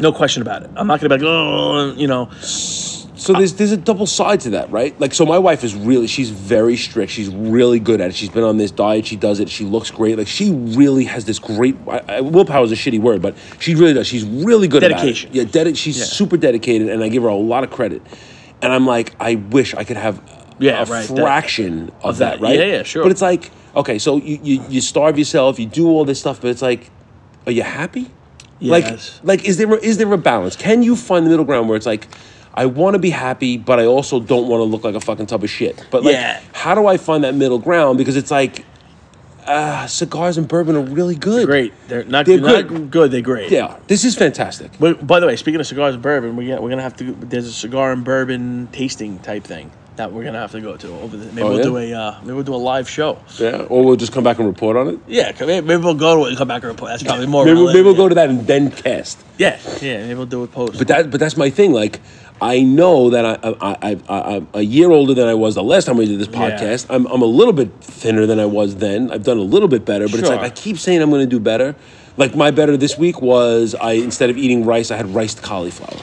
No question about it. I'm not gonna be like, oh, you know, So there's there's a double side to that, right? Like, so my wife is really she's very strict. She's really good at it. She's been on this diet. She does it. She looks great. Like she really has this great. I, I, willpower is a shitty word, but she really does. She's really good Dedication. About it. Yeah, dedi- She's Yeah. super dedicated, and I give her a lot of credit. And I'm like, I wish I could have Yeah, a right, that- fraction of, of that, that. right? Yeah, yeah, sure. But it's like, okay, so you, you you starve yourself, you do all this stuff, but it's like, are you happy? Like, Yes. like is there is there a balance? Can you find the middle ground where it's like, I want to be happy, but I also don't want to look like a fucking tub of shit. But like, Yeah. how do I find that middle ground? Because it's like, uh, cigars and bourbon are really good. great. They're not, They're they're good. not good. They're great. Yeah, this is fantastic. But by the way, speaking of cigars and bourbon, we got, we're gonna have to. There's a cigar and bourbon tasting type thing that we're gonna have to go to over. The, maybe Oh, we'll yeah? do a uh, maybe we'll do a live show. Yeah, or we'll just come back and report on it. Yeah, maybe maybe we'll go to it and come back and report. That's probably more. Maybe, we'll- maybe we'll relevant. go to that and then cast. Yeah, yeah, maybe we'll do a post. But that, but that's my thing. Like, I know that I, I, I, I, I'm a year older than I was the last time we did this Yeah. podcast. I'm, I'm a little bit thinner than I was then. I've done a little bit better, but it's like I keep saying I'm going to do better. Like my better this week was I instead of eating rice, I had riced cauliflower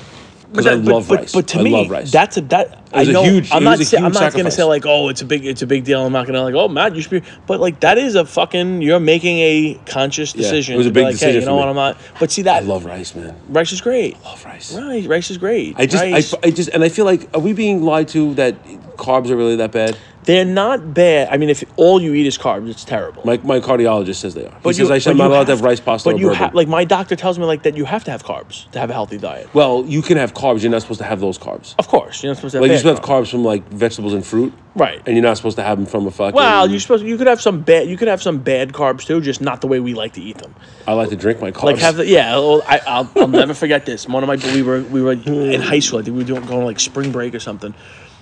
because I that- but- love but, rice. But to I me, love rice. that's a that I know. huge- I'm not. say- I'm not gonna say like, oh, it's a big, it's a big deal. I'm not gonna like, oh, Matt, you should be. But like, that is a fucking. You're making a conscious Yeah, decision. it was a big like, decision Hey, you know what? I'm not. But see that. I love rice, man. rice is great. I Love rice. Rice, rice is great. I just, I, I just, and I feel like, are we being lied to that carbs are really that bad? They're not bad. I mean, if all you eat is carbs, it's terrible. My, my cardiologist says they are. He But says you- I should, but I'm not allowed to have rice pasta But or you have like my doctor tells me like that you have to have carbs to have a healthy diet. well, you can have carbs. You're not supposed to have those carbs. Of course, you're not supposed to have Like you're supposed to have carbs. from like vegetables and fruit, Right. and you're not supposed to have them from a fucking. Well, you supposed you could have some bad you could have some bad carbs too, just not the way we like to eat them. I like to drink my carbs. Like have the yeah. well, I, I'll, I'll never forget this. One of my we were we were in high school. I think we were doing going like spring break or something,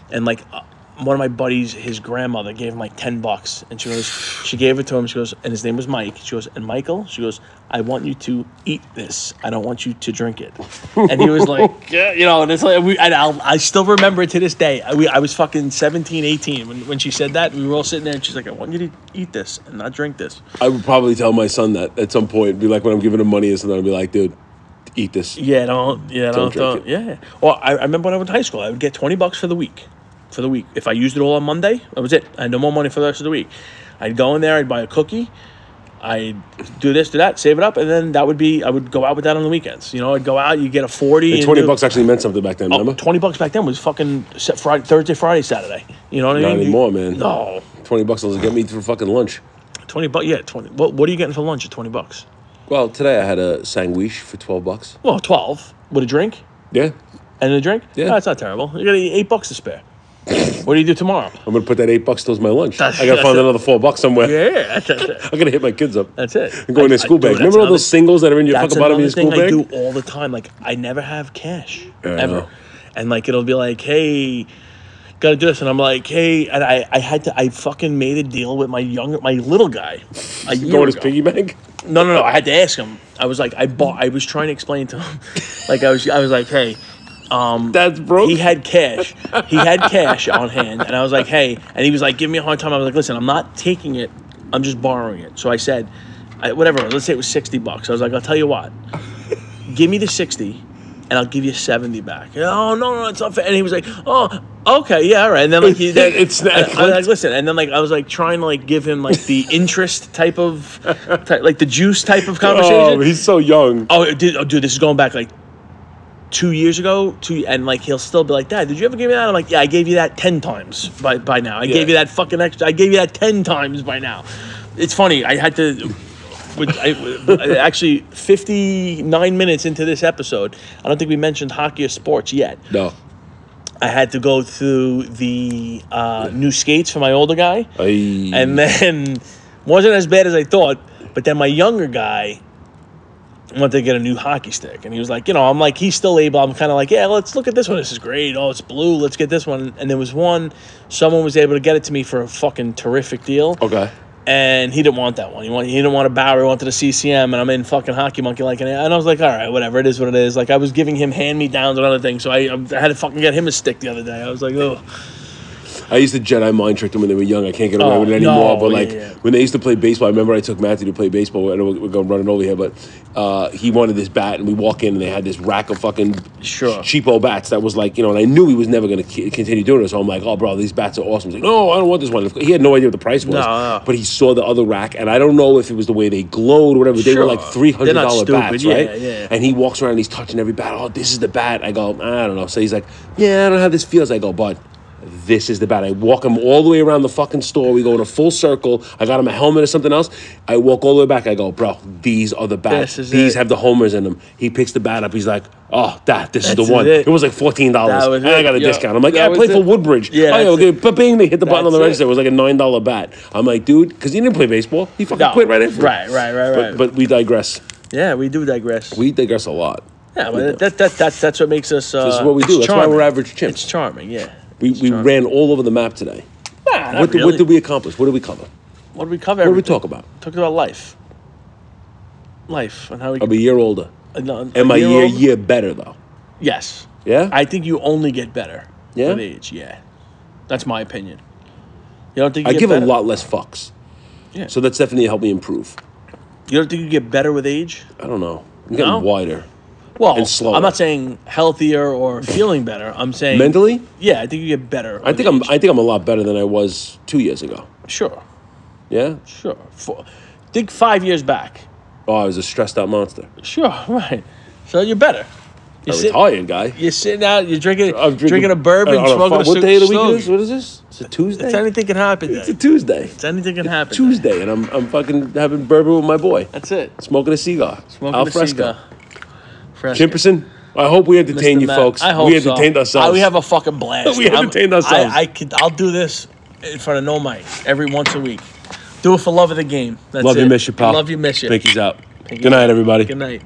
and like one of my buddies, his grandmother gave him like ten bucks, and she goes, she gave it to him. She goes, and his name was Mike. She goes, and Michael, she goes, I want you to eat this. I don't want you to drink it. And he was like, yeah, you know, and it's like we, and I'll, I still remember it to this day. I, we, I was fucking 17, 18 when, when she said that. We were all sitting there, and she's like, I want you to eat this and not drink this. I would probably tell my son that at some point. Be like when I'm giving him money or something. I'd be like, dude, eat this. Yeah, don't. Yeah, don't. drink don't yeah. Well, I, I remember when I went to high school, I would get twenty bucks for the week. For the week, if I used it all on Monday, that was it. I had no more money for the rest of the week. I'd go in there, I'd buy a cookie, I'd do this, do that, save it up, and then that would be. I would go out with that on the weekends. You know, I'd go out, you get a forty. And Twenty do- bucks actually meant something back then. Oh, Remember? 20 bucks back then was fucking set Friday, Thursday, Friday, Saturday. You know what I Not mean? You- anymore, man. No, Twenty bucks will get me through fucking lunch. twenty bucks. Yeah, twenty. What, what are you getting for lunch at twenty bucks? Well, today I had a sandwich for twelve bucks. Well, twelve with a drink. Yeah, And a drink? Yeah. No, that's not terrible. You got eight bucks to spare. What do you do tomorrow? I'm gonna put that eight bucks towards my lunch. That's- I gotta that's find it. another four bucks somewhere. Yeah, that's, that's it. I'm gonna hit my kids up. That's it. And go in I- their school dude, bag. that's Remember all another- those singles that are in your That's fucking bottom of your school thing bag? I do all the time. Like I never have cash Yeah, I ever, and like it'll be like, hey, gotta do this, and I'm like, hey, and I, I had to, I fucking made a deal with my younger, my little guy, a year Going his ago. piggy bank. No, no, no. I had to ask him. I was like, I bought. I was trying to explain to him, like I was, I was like, hey, Um, That's broke. he had cash. He had cash on hand, and I was like, "Hey," and he was like, "Give me a hard time." I was like, "Listen, I'm not taking it. I'm just borrowing it." So I said, I, "Whatever. Let's say it was sixty bucks." I was like, "I'll tell you what. Give me the sixty, and I'll give you seventy back." Oh no, no, it's not fair. And he was like, "Oh, okay, yeah, all right." And then like he, then, It's not- I was like, "Listen," and then like I was like trying to like give him like the interest type of, type, like the juice type of conversation. oh, he's so young. Oh, dude, oh, dude, this is going back like two years ago. Two, and like he'll still be like, "Dad, did you ever give me that?" I'm like, "Yeah, I gave you that ten times by by now. I Yeah. gave you that fucking extra. I gave you that ten times by now." It's funny. I had to. I, actually, 59 minutes into this episode, I don't think we mentioned hockey or sports yet. No. I had to go through the uh, new skates for my older guy Ay. and then wasn't as bad as I thought. But then my younger guy wanted to get a new hockey stick, and he was like, you know, I'm like, he's still able. I'm kind of like, yeah, let's look at this one. This is great. Oh, it's blue. Let's get this one. And there was one, someone was able to get it to me for a fucking terrific deal, okay. and he didn't want that one. He wanted, he didn't want a Bauer. He wanted a CCM, and I'm in fucking hockey monkey like, and I was like, all right, whatever. It is what it is. Like I was giving him hand me downs and other things, so I, I had to fucking get him a stick the other day. I was like, oh. I used to Jedi mind trick them when they were young. I can't get away Oh, with it anymore. no, but like yeah, yeah. when they used to play baseball, I remember I took Matthew to play baseball. I know we're going running over here, but uh, he wanted this bat, and we walk in, and they had this rack of fucking Sure. cheapo bats that was like you know, and I knew he was never going to continue doing it. So I'm like, oh, bro, these bats are awesome. He's like, no, I don't want this one. He had no idea what the price was, No, no. but he saw the other rack, and I don't know if it was the way they glowed or whatever. Sure. They were like three hundred not bats, Yeah, right? yeah. And he walks around, and he's touching every bat. Oh, this is the bat. I go, I don't know. So he's like, yeah, I don't know how this feels. I go, bud. This is the bat. I walk him all the way around the fucking store. We go in a full circle. I got him a helmet or something else. I walk all the way back. I go, bro, these are the bats. These it. have the homers in them. He picks the bat up. He's like, oh, that, this is the one. it. It. was like $14. Was and I got a Yeah. discount. I'm like, yeah, I played for. Woodbridge. Yeah, oh, yeah, okay. But bing, they hit the button on the That's it. register. It was like a $9 bat. I'm like, dude, because he didn't play baseball. He fucking No. quit right after. Right, right, right, right. But, but we digress. yeah, we do digress. We digress a lot. Yeah, but that, that, that, that's what makes us. Uh, This is what we do. That's why we're average chimps. It's charming, yeah. We, we ran all over the map today. Nah, not What did, really. what did we accomplish? What did we cover? What did we cover? What did we talk about? Talked about life. Life and how we. I'm a year older. uh, no, Am I year year year better though? Yes. Yeah. I think you only get better Yeah? with age. Yeah, that's my opinion. You don't think you I get give better? a lot less fucks. Yeah. So that's definitely helped me improve. You don't think you get better with age? I don't know. I'm getting No? wider. Well, And slower. I'm not saying healthier or feeling better. I'm saying Mentally, Yeah, I think you get better. I think I'm age. I think I'm a lot better than I was two years ago. sure, Yeah. sure. For, think five years back. Oh, I was a stressed out monster. Sure, right. So you're better. A You're, sit, retired guy. you're sitting out. You're drinking. I'm drinking, a bourbon. on smoking a What day of the week is? What is this? It's a Tuesday. It's anything can happen. It's a Tuesday. it's anything can happen. Tuesday, and I'm I'm fucking having bourbon with my boy, That's it. smoking a cigar. Smoking Al a fresco. cigar. Fresco. Chimperson, I hope we entertain Mr. you Matt, folks. I hope we so. entertained ourselves. I- we have a fucking blast. We I'm- entertained ourselves. I, I could. I'll do this in front of no mic every once a week. Do it for love of the game. That's Love it. you, miss you, pal. Love you, miss you. Pinky's out. Good night, everybody. Good night.